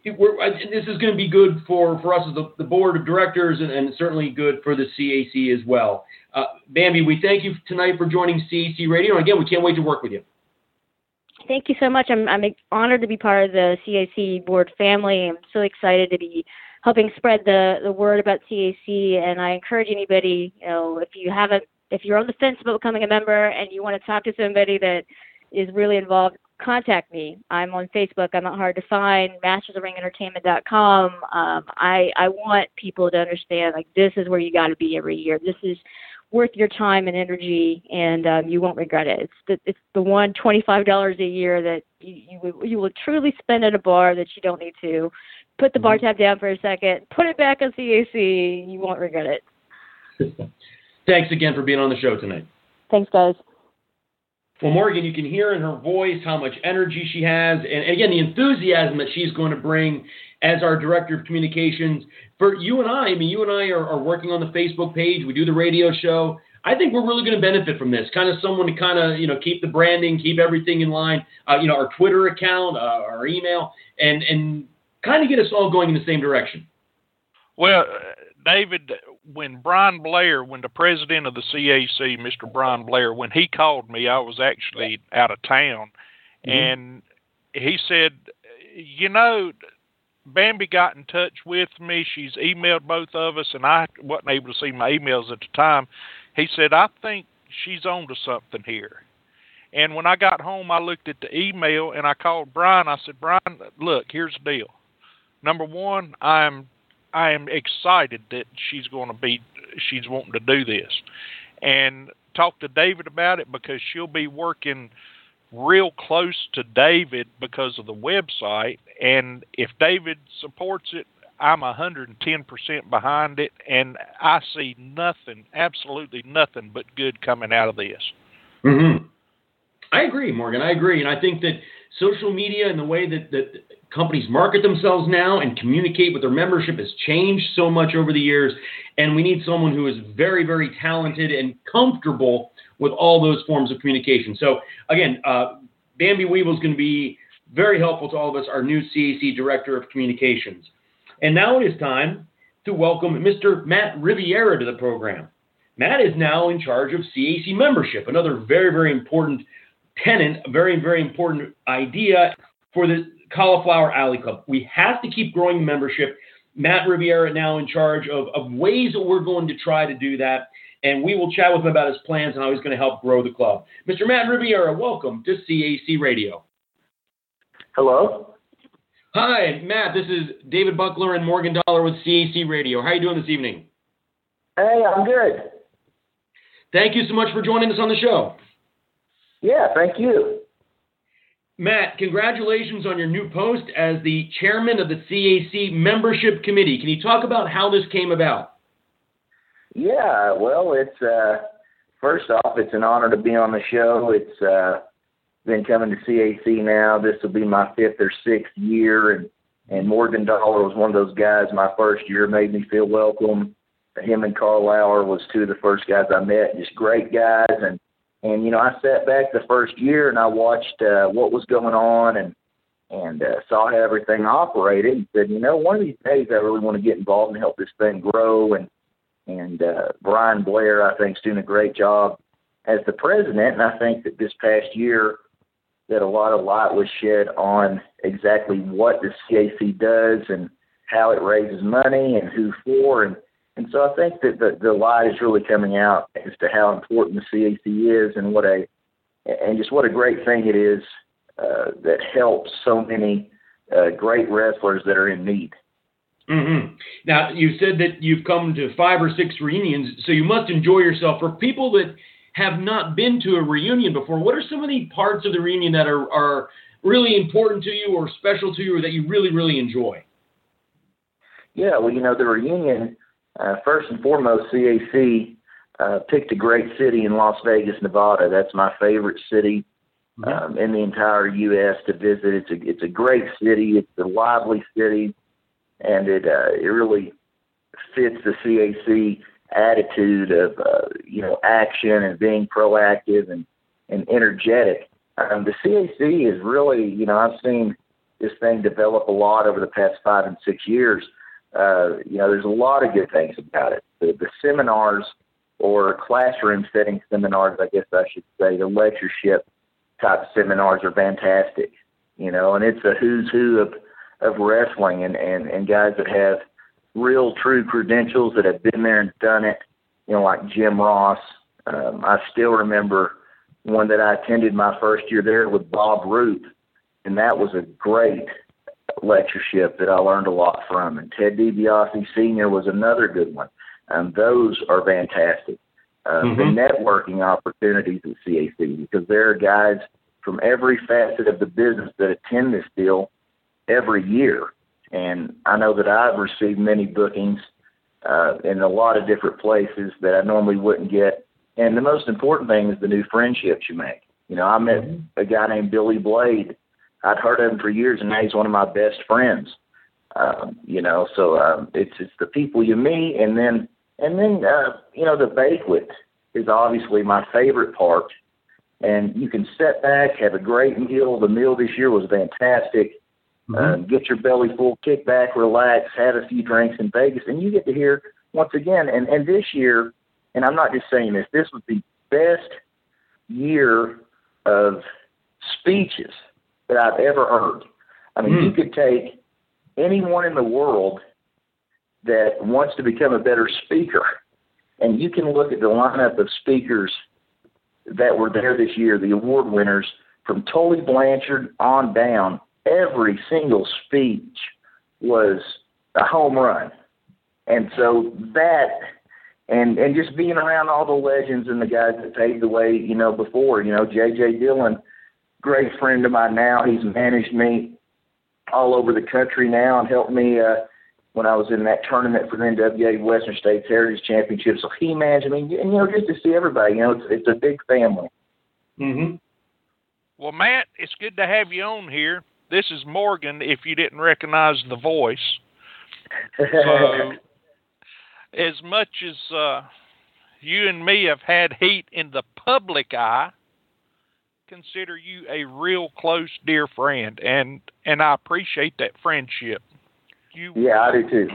this is going to be good for, for us as the, the board of directors and, and, certainly good for the CAC as well. Uh, Bambi, we thank you tonight for joining CAC Radio. And again, we can't wait to work with you. Thank you so much. I'm, I'm honored to be part of the CAC board family. I'm so excited to be helping spread the, the word about CAC. And I encourage anybody, you know, if you haven't if you're on the fence about becoming a member and you want to talk to somebody that is really involved, contact me. I'm on Facebook. I'm not hard to find. MastersOfRingEntertainment.com. Um, I I want people to understand like this is where you got to be every year. This is worth your time and energy, and um, you won't regret it. It's the it's the one twenty five dollars a year that you you you will truly spend at a bar that you don't need to. Put the bar mm-hmm. tab down for a second. Put it back on CAC. And you won't regret it. Thanks again for being on the show tonight. Thanks, guys. Well, Morgan, you can hear in her voice how much energy she has, and, again, the enthusiasm that she's going to bring as our director of communications. For you and I, I mean, you and I are, are working on the Facebook page. We do the radio show. I think we're really going to benefit from this. Kind of someone to kind of you know keep the branding, keep everything in line. Uh, you know, our Twitter account, uh, our email, and and kind of get us all going in the same direction. Well, David, when Brian Blair, when the president of the CAC, Mr. Brian Blair, when he called me, I was actually out of town, mm-hmm. and he said, "You know, Bambi got in touch with me. She's emailed both of us, and I wasn't able to see my emails at the time." He said, "I think she's on to something here." And when I got home, I looked at the email and I called Brian. I said, "Brian, look, here's the deal. Number one, I'm I am excited that she's going to be she's wanting to do this, and talk to David about it because she'll be working real close to David because of the website, and if David supports it, I'm 110% behind it, and I see nothing, absolutely nothing but good coming out of this. Mm-hmm. I agree, Morgan. I agree, and I think that social media and the way that, that companies market themselves now and communicate with their membership has changed so much over the years. And we need someone who is very, very talented and comfortable with all those forms of communication. So, again, uh, Bambi Weevil is going to be very helpful to all of us, our new CAC Director of Communications. And now it is time to welcome Mr. Matt Riviera to the program. Matt is now in charge of CAC membership, another very, very important tenant, a very, very important idea for the Cauliflower Alley Club. We have to keep growing membership. Matt Riviera now in charge of, of ways that we're going to try to do that. And we will chat with him about his plans and how he's going to help grow the club. Mr. Matt Riviera, welcome to CAC Radio. Hello. Hi, Matt. This is David Buckler and Morgan Dollar with CAC Radio. How are you doing this evening? Hey, I'm good. Thank you so much for joining us on the show. Yeah, thank you. Matt, congratulations on your new post as the chairman of the CAC membership committee. Can you talk about how this came about? Yeah, well, it's uh, first off, it's an honor to be on the show. It's uh, been coming to CAC now. This will be my fifth or sixth year, and and Morgan Dollar was one of those guys. My first year made me feel welcome. Him and Carl Lauer was two of the first guys I met. Just great guys, and and you know, I sat back the first year and I watched uh, what was going on and and uh, saw how everything operated and said, you know, one of these days I really want to get involved and help this thing grow. And and uh, Brian Blair, I think, is doing a great job as the president. And I think that this past year, that a lot of light was shed on exactly what the CAC does and how it raises money and who for and and so I think that the, the light is really coming out as to how important the CAC is and what a and just what a great thing it is uh, that helps so many uh, great wrestlers that are in need. Mm-hmm. Now you said that you've come to five or six reunions, so you must enjoy yourself. For people that have not been to a reunion before, what are some of the parts of the reunion that are, are really important to you or special to you or that you really, really enjoy? Yeah, well, you know, the reunion, uh, first and foremost, CAC uh, picked a great city in Las Vegas, Nevada. That's my favorite city mm-hmm. um, in the entire U.S. to visit. It's a, it's a great city. It's a lively city, and it, uh, it really fits the CAC attitude of uh, you know action and being proactive and and energetic. Um, the CAC is really you know I've seen this thing develop a lot over the past five and six years. Uh, you know, there's a lot of good things about it. The, the seminars or classroom setting seminars, I guess I should say, the lectureship type seminars are fantastic. You know, and it's a who's who of of wrestling and and and guys that have real true credentials that have been there and done it, you know, like Jim Ross. Um, I still remember one that I attended my first year there with Bob Roop, and that was a great lectureship that I learned a lot from. And Ted DiBiase Sr. was another good one. And those are fantastic. Uh, mm-hmm. The networking opportunities at CAC, because there are guys from every facet of the business that attend this deal every year. And I know that I've received many bookings uh, in a lot of different places that I normally wouldn't get. And the most important thing is the new friendships you make. You know, I met mm-hmm. a guy named Billy Blade. I'd heard of him for years, and now he's one of my best friends. Um, you know, so um, it's it's the people you meet, and then and then uh, you know the banquet is obviously my favorite part. And you can sit back, have a great meal. The meal this year was fantastic Mm-hmm. Uh, get your belly full, kick back, relax, have a few drinks in Vegas, and you get to hear once again. And and this year, and I'm not just saying this, this was the best year of speeches that I've ever heard. I mean, mm. you could take anyone in the world that wants to become a better speaker, and you can look at the lineup of speakers that were there this year, the award winners from Tully Blanchard on down every single speech was a home run. And so that and and just being around all the legends and the guys that paved the way, you know, before, you know, JJ Dillon, great friend of mine now. He's managed me all over the country now and helped me uh when I was in that tournament for the NWA Western States Heritage Championship. So he managed me, and you know, just to see everybody, you know, it's it's a big family. Mhm. Well, Matt, it's good to have you on here this is Morgan if you didn't recognize the voice. So, as much as uh, you and me have had heat in the public eye, consider you a real close, dear friend, and and I appreciate that friendship. You, yeah, I do too.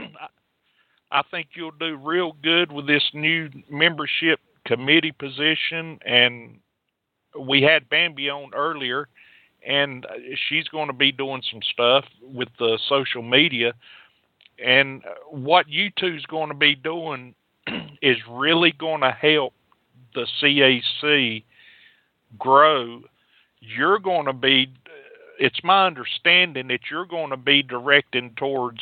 I think you'll do real good with this new membership committee position, and we had Bambi on earlier, and she's going to be doing some stuff with the social media. And what you two's going to be doing is really going to help the CAC grow. You're going to be, it's my understanding that you're going to be directing towards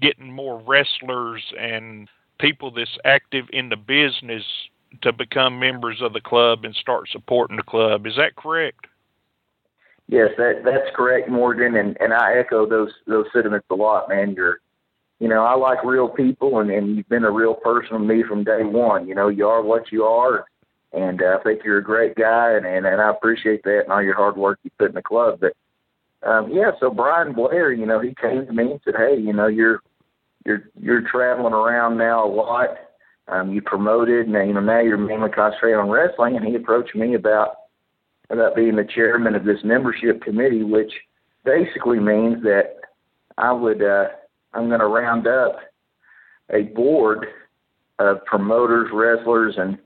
getting more wrestlers and people that's active in the business to become members of the club and start supporting the club. Is that correct? Yes, that that's correct, Morgan, and and I echo those those sentiments a lot, man. You're, you know, I like real people, and and you've been a real person to me from day one. You know, you are what you are, and uh, I think you're a great guy, and and and I appreciate that and all your hard work you put in the club. But um, yeah, so Brian Blair, you know, he came to me and said, hey, you know, you're you're you're traveling around now a lot. Um, you promoted, and you know now you're mainly concentrating on wrestling. And he approached me about about being the chairman of this membership committee, which basically means that I would uh, I'm going to round up a board of promoters, wrestlers, and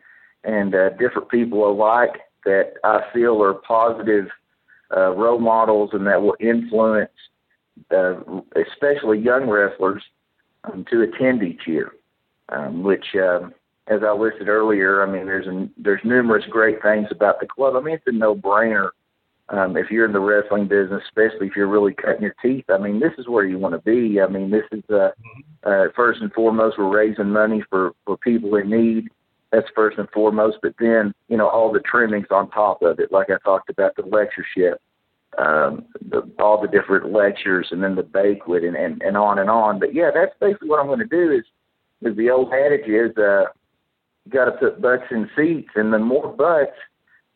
and uh, different people alike that I feel are positive uh, role models and that will influence, uh, especially young wrestlers, um, to attend each year. Um, which, um, as I listed earlier, I mean, there's a, there's numerous great things about the club. I mean, it's a no-brainer um, if you're in the wrestling business, especially if you're really cutting your teeth, I mean, this is where you want to be. I mean, this is uh, uh, first and foremost, we're raising money for for people in need. That's first and foremost. But then, you know, all the trimmings on top of it, like I talked about the lectureship, um, the, all the different lectures, and then the banquet, and, and and on and on. But yeah, that's basically what I'm going to do. Is is the old adage is, uh, you got to put butts in seats, and the more butts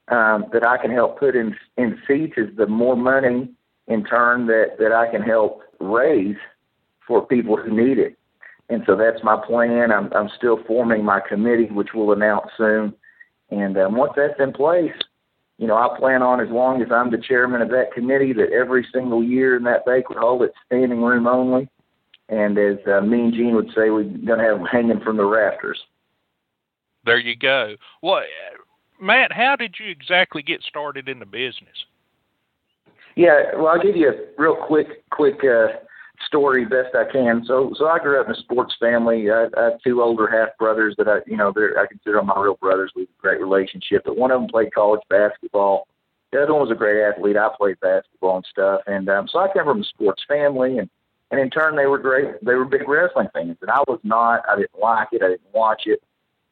um, that I can help put in in seats is the more money in turn that that I can help raise for people who need it. And so that's my plan. I'm I'm still forming my committee, which we'll announce soon. And um, once that's in place, you know, I plan on as long as I'm the chairman of that committee that every single year in that banquet hall it's standing room only. And as uh, Mean Gene would say, we're going to have them hanging from the rafters. There you go. Well, Matt, how did you exactly get started in the business? Yeah, well, I'll give you a real quick, quick uh, story best I can. So, so I grew up in a sports family. I, I have two older half brothers that I, you know, they're, I consider my real brothers. We have a great relationship. But one of them played college basketball. The other one was a great athlete. I played basketball and stuff. And um, so I came from a sports family, and and in turn they were great. They were big wrestling fans, and I was not. I didn't like it. I didn't watch it.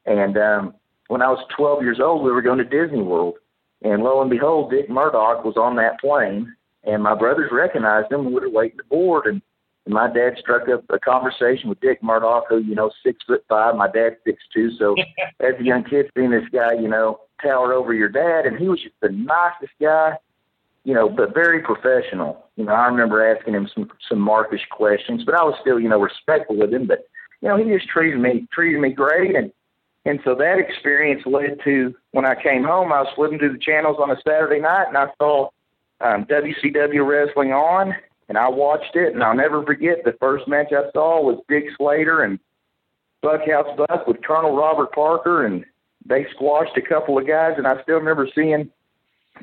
And um, when I was 12 years old, we were going to Disney World. And lo and behold, Dick Murdoch was on that plane, and my brothers recognized him we were waiting to board. And, and my dad struck up a conversation with Dick Murdoch, who, you know, six foot five. My dad's six two. So as a young kid, seeing this guy, you know, tower over your dad, and he was just the nicest guy, you know, but very professional. You know, I remember asking him some some markish questions, but I was still, you know, respectful with him. But you know, he just treated me treated me great, and and so that experience led to when I came home, I was flipping through the channels on a Saturday night and I saw um, WCW wrestling on, and I watched it. And I'll never forget the first match I saw was Dick Slater and Bunkhouse Buck with Colonel Robert Parker, and they squashed a couple of guys. And I still remember seeing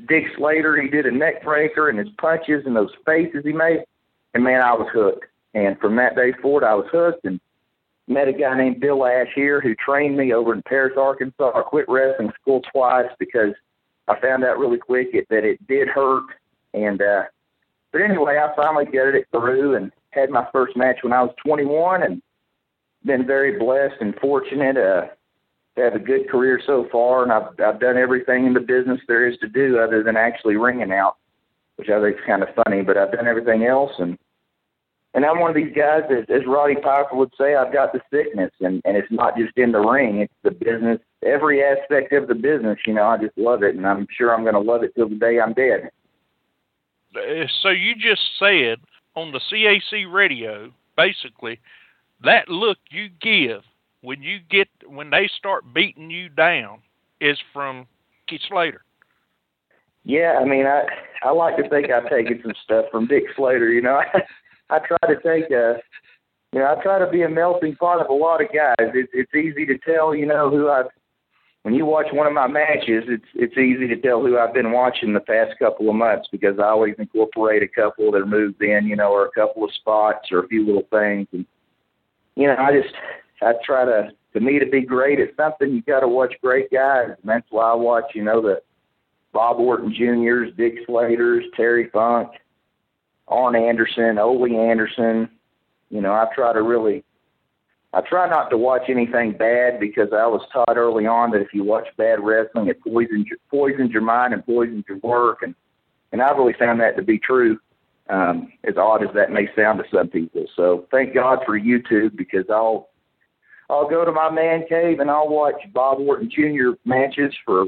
Dick Slater. He did a neck breaker and his punches and those faces he made. And man, I was hooked. And from that day forward, I was hooked. And met a guy named Bill Ash here who trained me over in Paris, Arkansas. I quit wrestling school twice because I found out really quick it, that it did hurt. And uh, but anyway, I finally got it through and had my first match when I was 21, and been very blessed and fortunate uh, to have a good career so far. And I've I've done everything in the business there is to do other than actually ringing out, which I think is kind of funny. But I've done everything else and and I'm one of these guys that, as Roddy Piper would say, I've got the sickness, and and it's not just in the ring; it's the business, every aspect of the business. You know, I just love it, and I'm sure I'm going to love it till the day I'm dead. Uh, so you just said on the CAC radio, basically, that look you give when you get when they start beating you down is from Keith Slater. Yeah, I mean, I I like to think I've taken some stuff from Dick Slater. You know, I I try to take a, you know, I try to be a melting pot of a lot of guys. It's it's easy to tell, you know, who I've. When you watch one of my matches, it's it's easy to tell who I've been watching the past couple of months because I always incorporate a couple of their moves in, you know, or a couple of spots or a few little things, and you know, I just I try to to me to be great at something, you got to watch great guys, and that's why I watch, you know, the Bob Orton Juniors, Dick Slater's, Terry Funk, Arn Anderson, Ole Anderson. You know, I try to really, I try not to watch anything bad because I was taught early on that if you watch bad wrestling, it poisons your, poisons your mind and poisons your work, and and I've really found that to be true. Um, as odd as that may sound to some people. So thank God for YouTube because I'll I'll go to my man cave and I'll watch Bob Orton Jr. matches for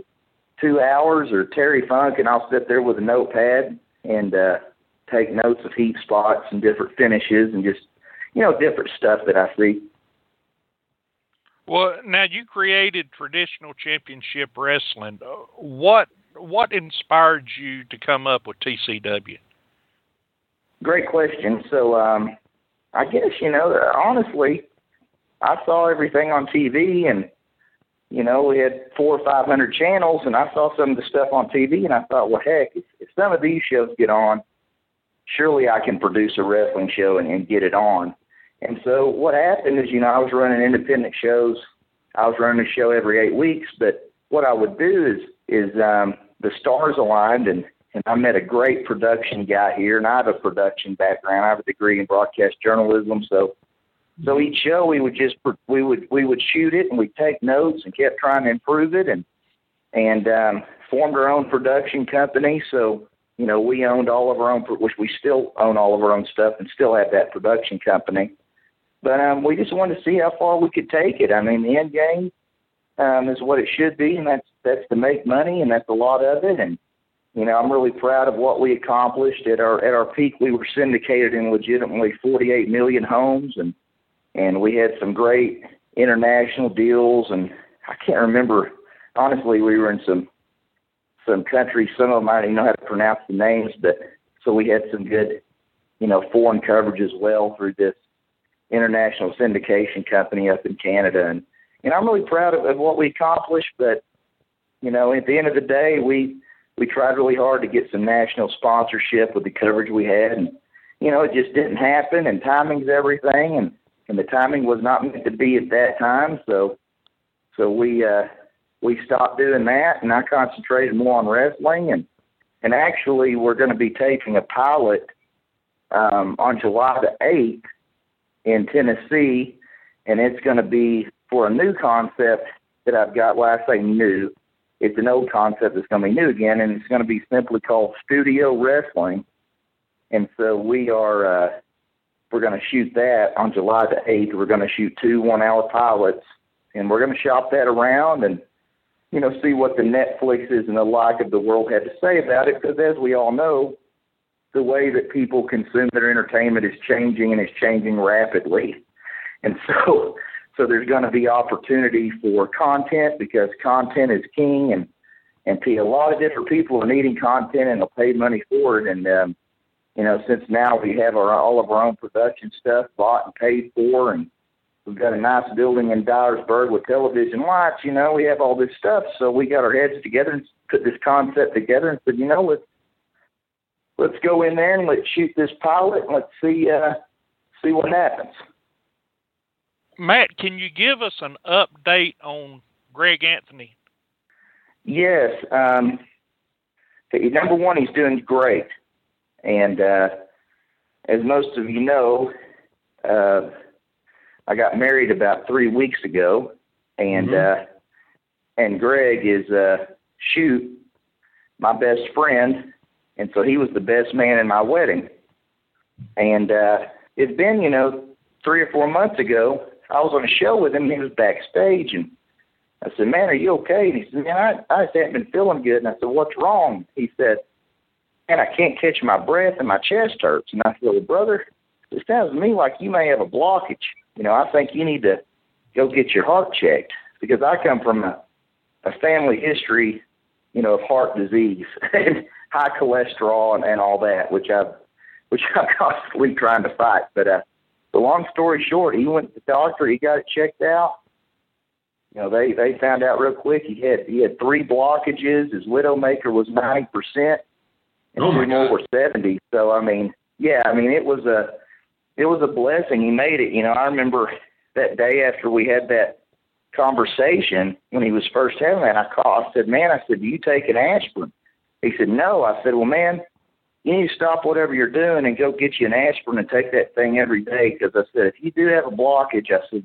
two hours or Terry Funk and I'll sit there with a notepad and uh take notes of heat spots and different finishes and just you know different stuff that I see. Well, now you created traditional championship wrestling. What what inspired you to come up with TCW? Great question. So, um, I guess you know honestly, I saw everything on TV and you know, we had four or five hundred channels, and I saw some of the stuff on TV, and I thought, well, heck, if, if some of these shows get on, surely I can produce a wrestling show and, and get it on. And so what happened is, you know, I was running independent shows. I was running a show every eight weeks, but what I would do is is um, the stars aligned, and and I met a great production guy here, and I have a production background. I have a degree in broadcast journalism, so so each show we would just we would we would shoot it and we'd take notes and kept trying to improve it and and um, formed our own production company. So you know we owned all of our own, which we still own all of our own stuff and still have that production company. But um, we just wanted to see how far we could take it. I mean, the end game um, is what it should be, and that's that's to make money, and that's a lot of it. And you know, I'm really proud of what we accomplished at our at our peak. We were syndicated in legitimately 48 million homes, and and we had some great international deals. And I can't remember honestly. We were in some some countries. Some of them I don't even know how to pronounce the names, but so we had some good, you know, foreign coverage as well through this international syndication company up in Canada. And and I'm really proud of, of what we accomplished. But you know, at the end of the day, we we tried really hard to get some national sponsorship with the coverage we had, and you know, it just didn't happen. And timing's everything, and and the timing was not meant to be at that time. So so we uh, we stopped doing that, and I concentrated more on wrestling. And and actually, we're going to be taking a pilot um, on July the eighth in Tennessee, and it's going to be for a new concept that I've got. Well, I say new. It's an old concept that's going to be new again, and it's going to be simply called studio wrestling. And so we are uh, we're going to shoot that on July the eighth. We're going to shoot two one-hour pilots, and we're going to shop that around and you know see what the Netflixes and the like of the world had to say about it. Because as we all know, the way that people consume their entertainment is changing and is changing rapidly. And so so there's going to be opportunity for content because content is king, and and a lot of different people are needing content and they'll pay money for it. And um, you know, since now we have our all of our own production stuff bought and paid for, and we've got a nice building in Dyersburg with television lights. You know, we have all this stuff, so we got our heads together and put this concept together and said, you know, let's let's go in there and let's shoot this pilot and let's see uh, see what happens. Matt, can you give us an update on Greg Anthony? Yes. Um, number one, he's doing great. And uh, as most of you know, uh, I got married about three weeks ago, and mm-hmm. uh, and Greg is uh, shoot my best friend, and so he was the best man in my wedding. And uh, it's been, you know, three or four months ago I was on a show with him. And he was backstage, and I said, "Man, are you okay?" And he said, "Man, I I just haven't been feeling good." And I said, "What's wrong?" He said, "Man, I can't catch my breath, and my chest hurts." And I said, "Well, brother, it sounds to me like you may have a blockage. You know, I think you need to go get your heart checked because I come from a a family history, you know, of heart disease high cholesterol and, and all that, which I've which I'm constantly trying to fight. But uh, the long story short, he went to the doctor. He got it checked out. You know, they they found out real quick he had he had three blockages. His widowmaker was ninety percent, and oh three more were seventy. So I mean, yeah, I mean it was a it was a blessing. He made it. You know, I remember that day after we had that conversation when he was first having that. I called. I said, "Man," I said, "Do you take an aspirin?" He said, "No." I said, "Well, man." you need to stop whatever you're doing and go get you an aspirin and take that thing every day. Because I said, if you do have a blockage, I said,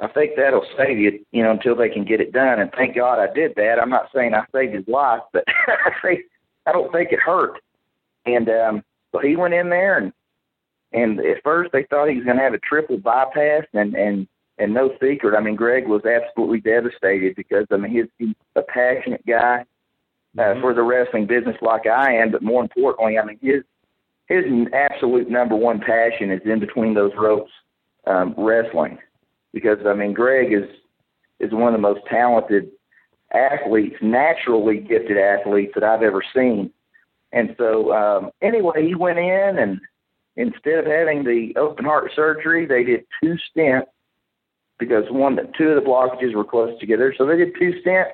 I think that'll save you, you know, until they can get it done. And thank God I did that. I'm not saying I saved his life, but I say I don't think it hurt. And um, so he went in there and and at first they thought he was going to have a triple bypass and and and no secret. I mean, Greg was absolutely devastated because I mean he's, he's a passionate guy uh, mm-hmm. for the wrestling business like I am, but more importantly, I mean his his absolute number one passion is in between those ropes um, wrestling, because I mean Greg is is one of the most talented athletes, naturally gifted athletes that I've ever seen. And so um, anyway, he went in and instead of having the open heart surgery, they did two stents because one, two of the blockages were close together. So they did two stents.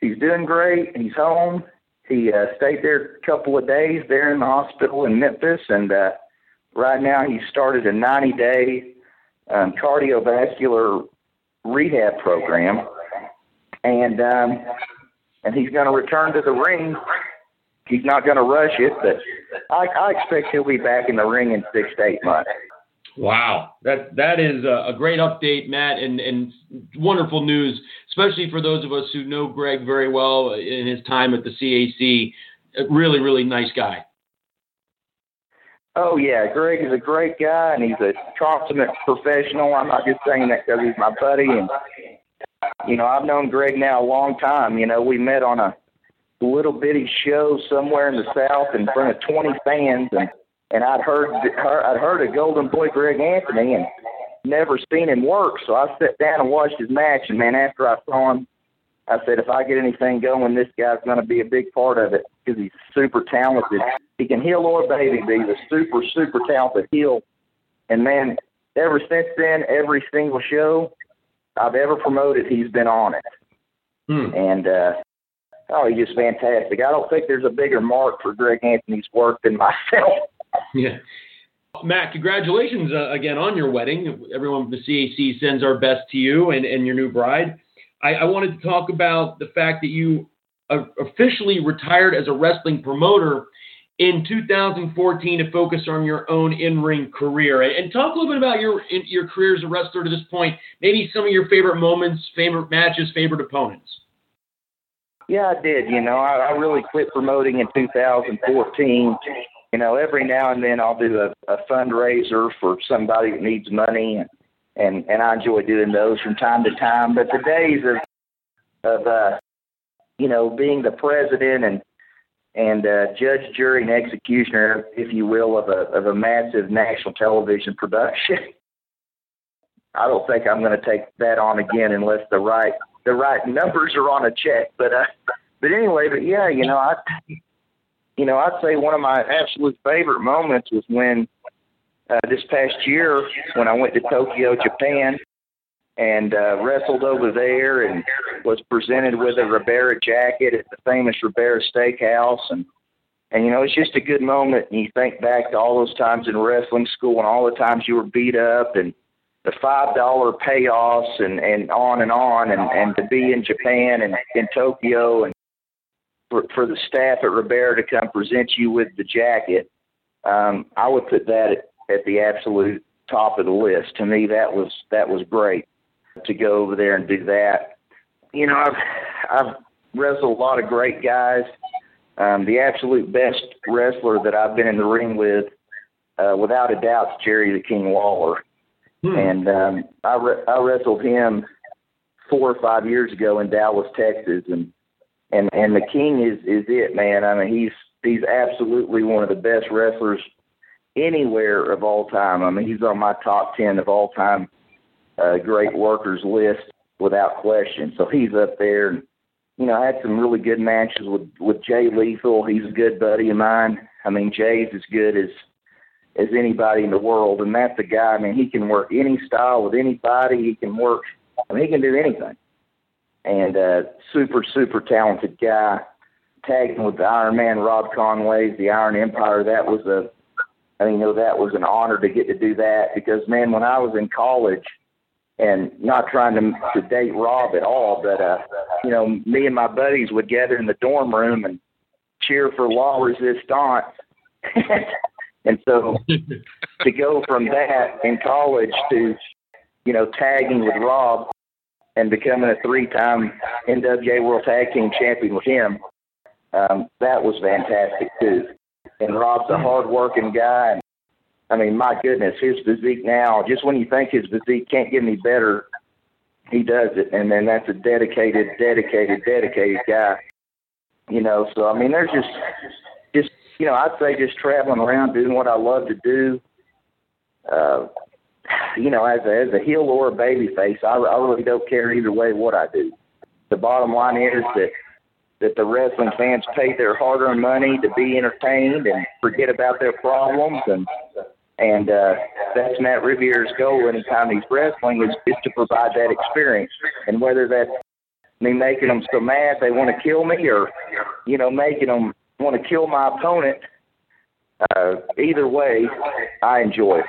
He's doing great. He's home. He uh, stayed there a couple of days there in the hospital in Memphis, and uh, right now he started a 90-day um, cardiovascular rehab program, and um, and he's going to return to the ring. He's not going to rush it, but I, I expect he'll be back in the ring in six to eight months. Wow, that that is a, great update, Matt, and and wonderful news, especially for those of us who know Greg very well in his time at the CAC. A really, really nice guy. Oh yeah, Greg is a great guy, and he's a consummate professional. I'm not just saying that because he's my buddy, and you know I've known Greg now a long time. You know we met on a little bitty show somewhere in the south in front of 20 fans, and and I'd heard I'd heard of Golden Boy Greg Anthony and never seen him work. So I sat down and watched his match, and man, after I saw him, I said, if I get anything going, this guy's going to be a big part of it because he's super talented. He can heel or baby, but he's a super super talented heel. And man, ever since then, every single show I've ever promoted, he's been on it. Hmm. And uh, oh, he's just fantastic. I don't think there's a bigger mark for Greg Anthony's work than myself. Yeah. Matt, congratulations uh, again on your wedding. Everyone from the CAC sends our best to you and, and your new bride. I, I wanted to talk about the fact that you uh, officially retired as a wrestling promoter in 2014 to focus on your own in-ring career and talk a little bit about your your career as a wrestler to this point. Maybe some of your favorite moments, favorite matches, favorite opponents. Yeah, I did. You know, I, I really quit promoting in 2014 you know, every now and then I'll do a, a fundraiser for somebody that needs money, and, and and I enjoy doing those from time to time. But the days of of uh, you know being the president and and uh, judge, jury, and executioner, if you will, of a of a massive national television production. I don't think I'm going to take that on again unless the right the right numbers are on a check. But uh, but anyway, but yeah, you know, I you know, I'd say one of my absolute favorite moments was when uh, this past year when I went to Tokyo, Japan, and uh, wrestled over there and was presented with a Ribera jacket at the famous Ribera Steakhouse. And and you know it's just a good moment and you think back to all those times in wrestling school and all the times you were beat up and the five dollar payoffs and and on and on and and to be in Japan and in Tokyo and for, for the staff at Ribera to come present you with the jacket, um, I would put that at, at the absolute top of the list. To me, that was that was great to go over there and do that. You know, I've I've wrestled a lot of great guys. Um, the absolute best wrestler that I've been in the ring with, uh, without a doubt, is Jerry the King Lawler. Hmm. And um, I re- I wrestled him four or five years ago in Dallas, Texas, and and and the King is is it, man. I mean, he's he's absolutely one of the best wrestlers anywhere of all time. I mean, he's on my top ten of all time uh, great workers list without question. So he's up there. And, you know, I had some really good matches with with Jay Lethal. He's a good buddy of mine. I mean, Jay's as good as as anybody in the world, and that's the guy. I mean, he can work any style with anybody. He can work. I mean, he can do anything and uh, super super talented guy. Tagging with the Iron Man, Rob Conway's the Iron Empire. That was a, I mean, you know, that was an honor to get to do that because man, when I was in college, and not trying to, to date Rob at all, but uh, you know, me and my buddies would gather in the dorm room and cheer for La Resistance. and so to go from that in college to, you know, tagging with Rob and becoming a three-time NWA World Tag Team Champion with him, um, that was fantastic too. And Rob's a hard-working guy. And, I mean, my goodness, his physique now, just when you think his physique can't get any better, he does it. And then that's a dedicated, dedicated, dedicated guy. You know, so I mean, there's just, just you know, I'd say just traveling around doing what I love to do. Uh, you know, as a, as a heel or a baby face, I, I really don't care either way what I do. The bottom line is that that the wrestling fans pay their hard-earned money to be entertained and forget about their problems and And uh, that's Matt Riviera's goal anytime he's wrestling is, is to provide that experience. And whether that's me making them so mad they want to kill me or, you know, making them want to kill my opponent, uh, either way, I enjoy it.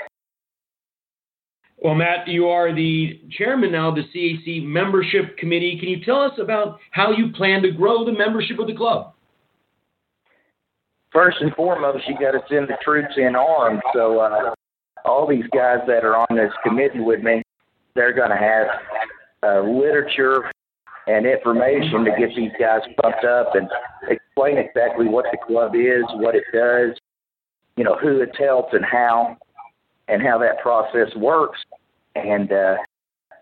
Well, Matt, you are the chairman now of the CAC membership committee. Can you tell us about how you plan to grow the membership of the club? First and foremost, you got to send the troops in armed. So uh, all these guys that are on this committee with me, they're going to have uh, literature and information to get these guys pumped up and explain exactly what the club is, what it does, you know, who it's helped and how and how that process works. And uh,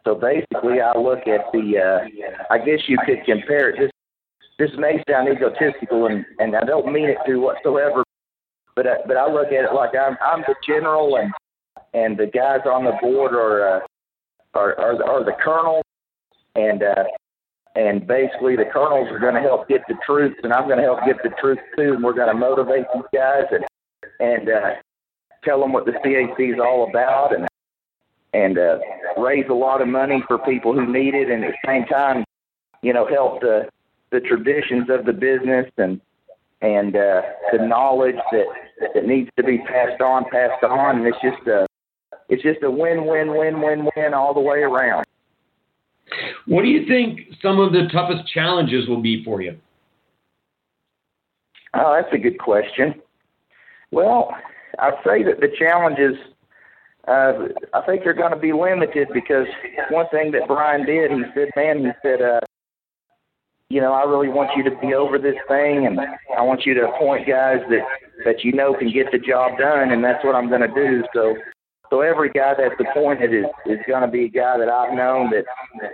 so basically, I look at the. Uh, I guess you could compare it. This this may sound egotistical, and and I don't mean it to whatsoever. But uh, but I look at it like I'm I'm the general, and and the guys on the board are uh, are, are are the colonels, and uh, and basically the colonels are going to help get the troops, and I'm going to help get the troops too, and we're going to motivate these guys and and uh, tell them what the CAC is all about and and uh, raise a lot of money for people who need it, and at the same time, you know, help the the traditions of the business and and uh, the knowledge that that needs to be passed on, passed on, and it's just a it's just a win, win, win, win, win all the way around. What do you think some of the toughest challenges will be for you? Oh, that's a good question. Well, I'd say that the challenges, uh, I think they're going to be limited because one thing that Brian did, he said, man, he said, uh, you know, I really want you to be over this thing, and I want you to appoint guys that that you know can get the job done, and that's what I'm going to do. So, so every guy that's appointed is is going to be a guy that I've known that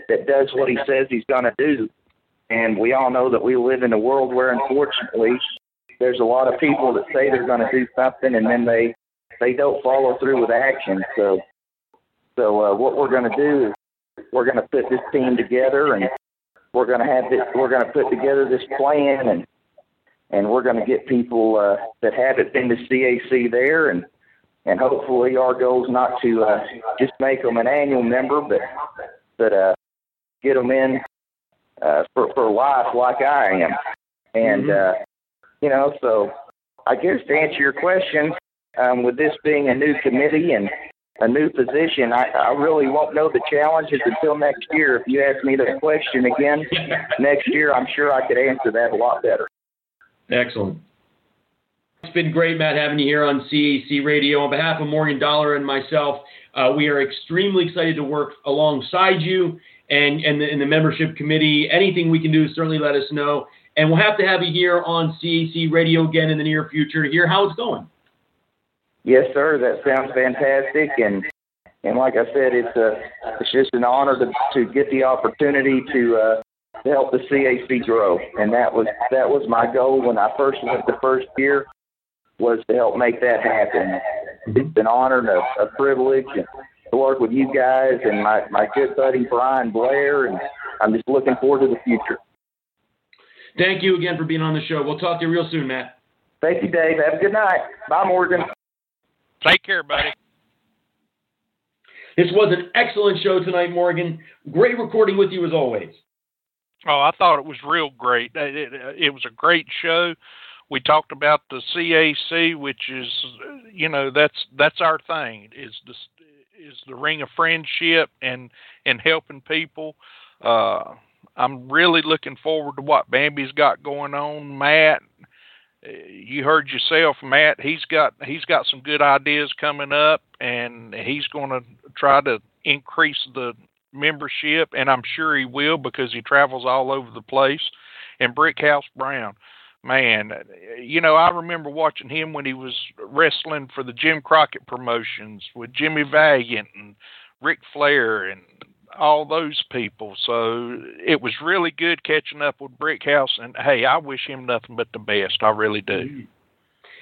that does what he says he's going to do. And we all know that we live in a world where, unfortunately, there's a lot of people that say they're going to do something and then they they don't follow through with action. So so uh, what we're going to do is we're going to put this team together and we're going to have this we're going to put together this plan and and we're going to get people uh, that haven't been to CAC there and and hopefully our goal is not to uh, just make them an annual member but but uh, get them in uh, for for life like I am and mm-hmm. uh, you know, so I guess to answer your question, um, with this being a new committee and a new position, I, I really won't know the challenges until next year. If you ask me that question again next year, I'm sure I could answer that a lot better. Excellent. It's been great, Matt, having you here on CAC Radio. On behalf of Morgan Dollar and myself, uh, we are extremely excited to work alongside you and, and, the, and the membership committee. Anything we can do, certainly let us know. And we'll have to have you here on CAC Radio again in the near future to hear how it's going. Yes, sir. That sounds fantastic. And and like I said, it's a it's just an honor to to get the opportunity to uh, to help the CAC grow. And that was that was my goal when I first went the first year was to help make that happen. It's an honor and a, a privilege to work with you guys and my my good buddy Brian Blair, and I'm just looking forward to the future. Thank you again for being on the show. We'll talk to you real soon, Matt. Thank you, Dave. Have a good night. Bye, Morgan. Take care, buddy. This was an excellent show tonight, Morgan. Great recording with you as always. Oh, I thought it was real great. It, it, it was a great show. We talked about the CAC, which is, you know, that's that's our thing. Is the is the ring of friendship and and helping people. Uh, I'm really looking forward to what Bambi's got going on, Matt. You heard yourself, Matt. He's got he's got some good ideas coming up, and he's going to try to increase the membership, and I'm sure he will because he travels all over the place. And Brickhouse Brown, man, you know I remember watching him when he was wrestling for the Jim Crockett promotions with Jimmy Valiant and Ric Flair and all those people. So it was really good catching up with Brickhouse, and hey, I wish him nothing but the best. I really do.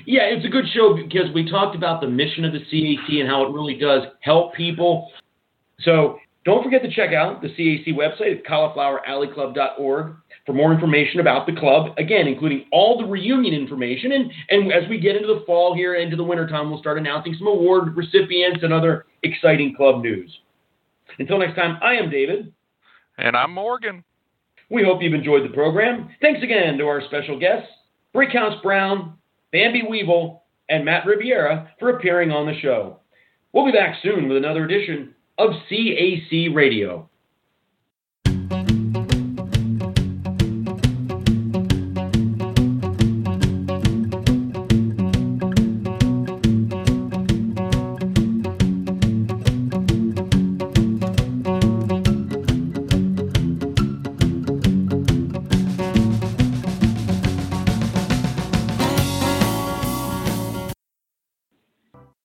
Yeah, it's a good show because we talked about the mission of the CAC and how it really does help people. So Don't forget to check out the CAC website at caulifloweralleyclub.org for more information about the club, again, including all the reunion information. And, and as we get into the fall here, into the wintertime, we'll start announcing some award recipients and other exciting club news. Until next time, I am David. And I'm Morgan. We hope you've enjoyed the program. Thanks again to our special guests, Brickhouse Brown, Bambi Weevil, and Matt Riviera for appearing on the show. We'll be back soon with another edition of CAC Radio.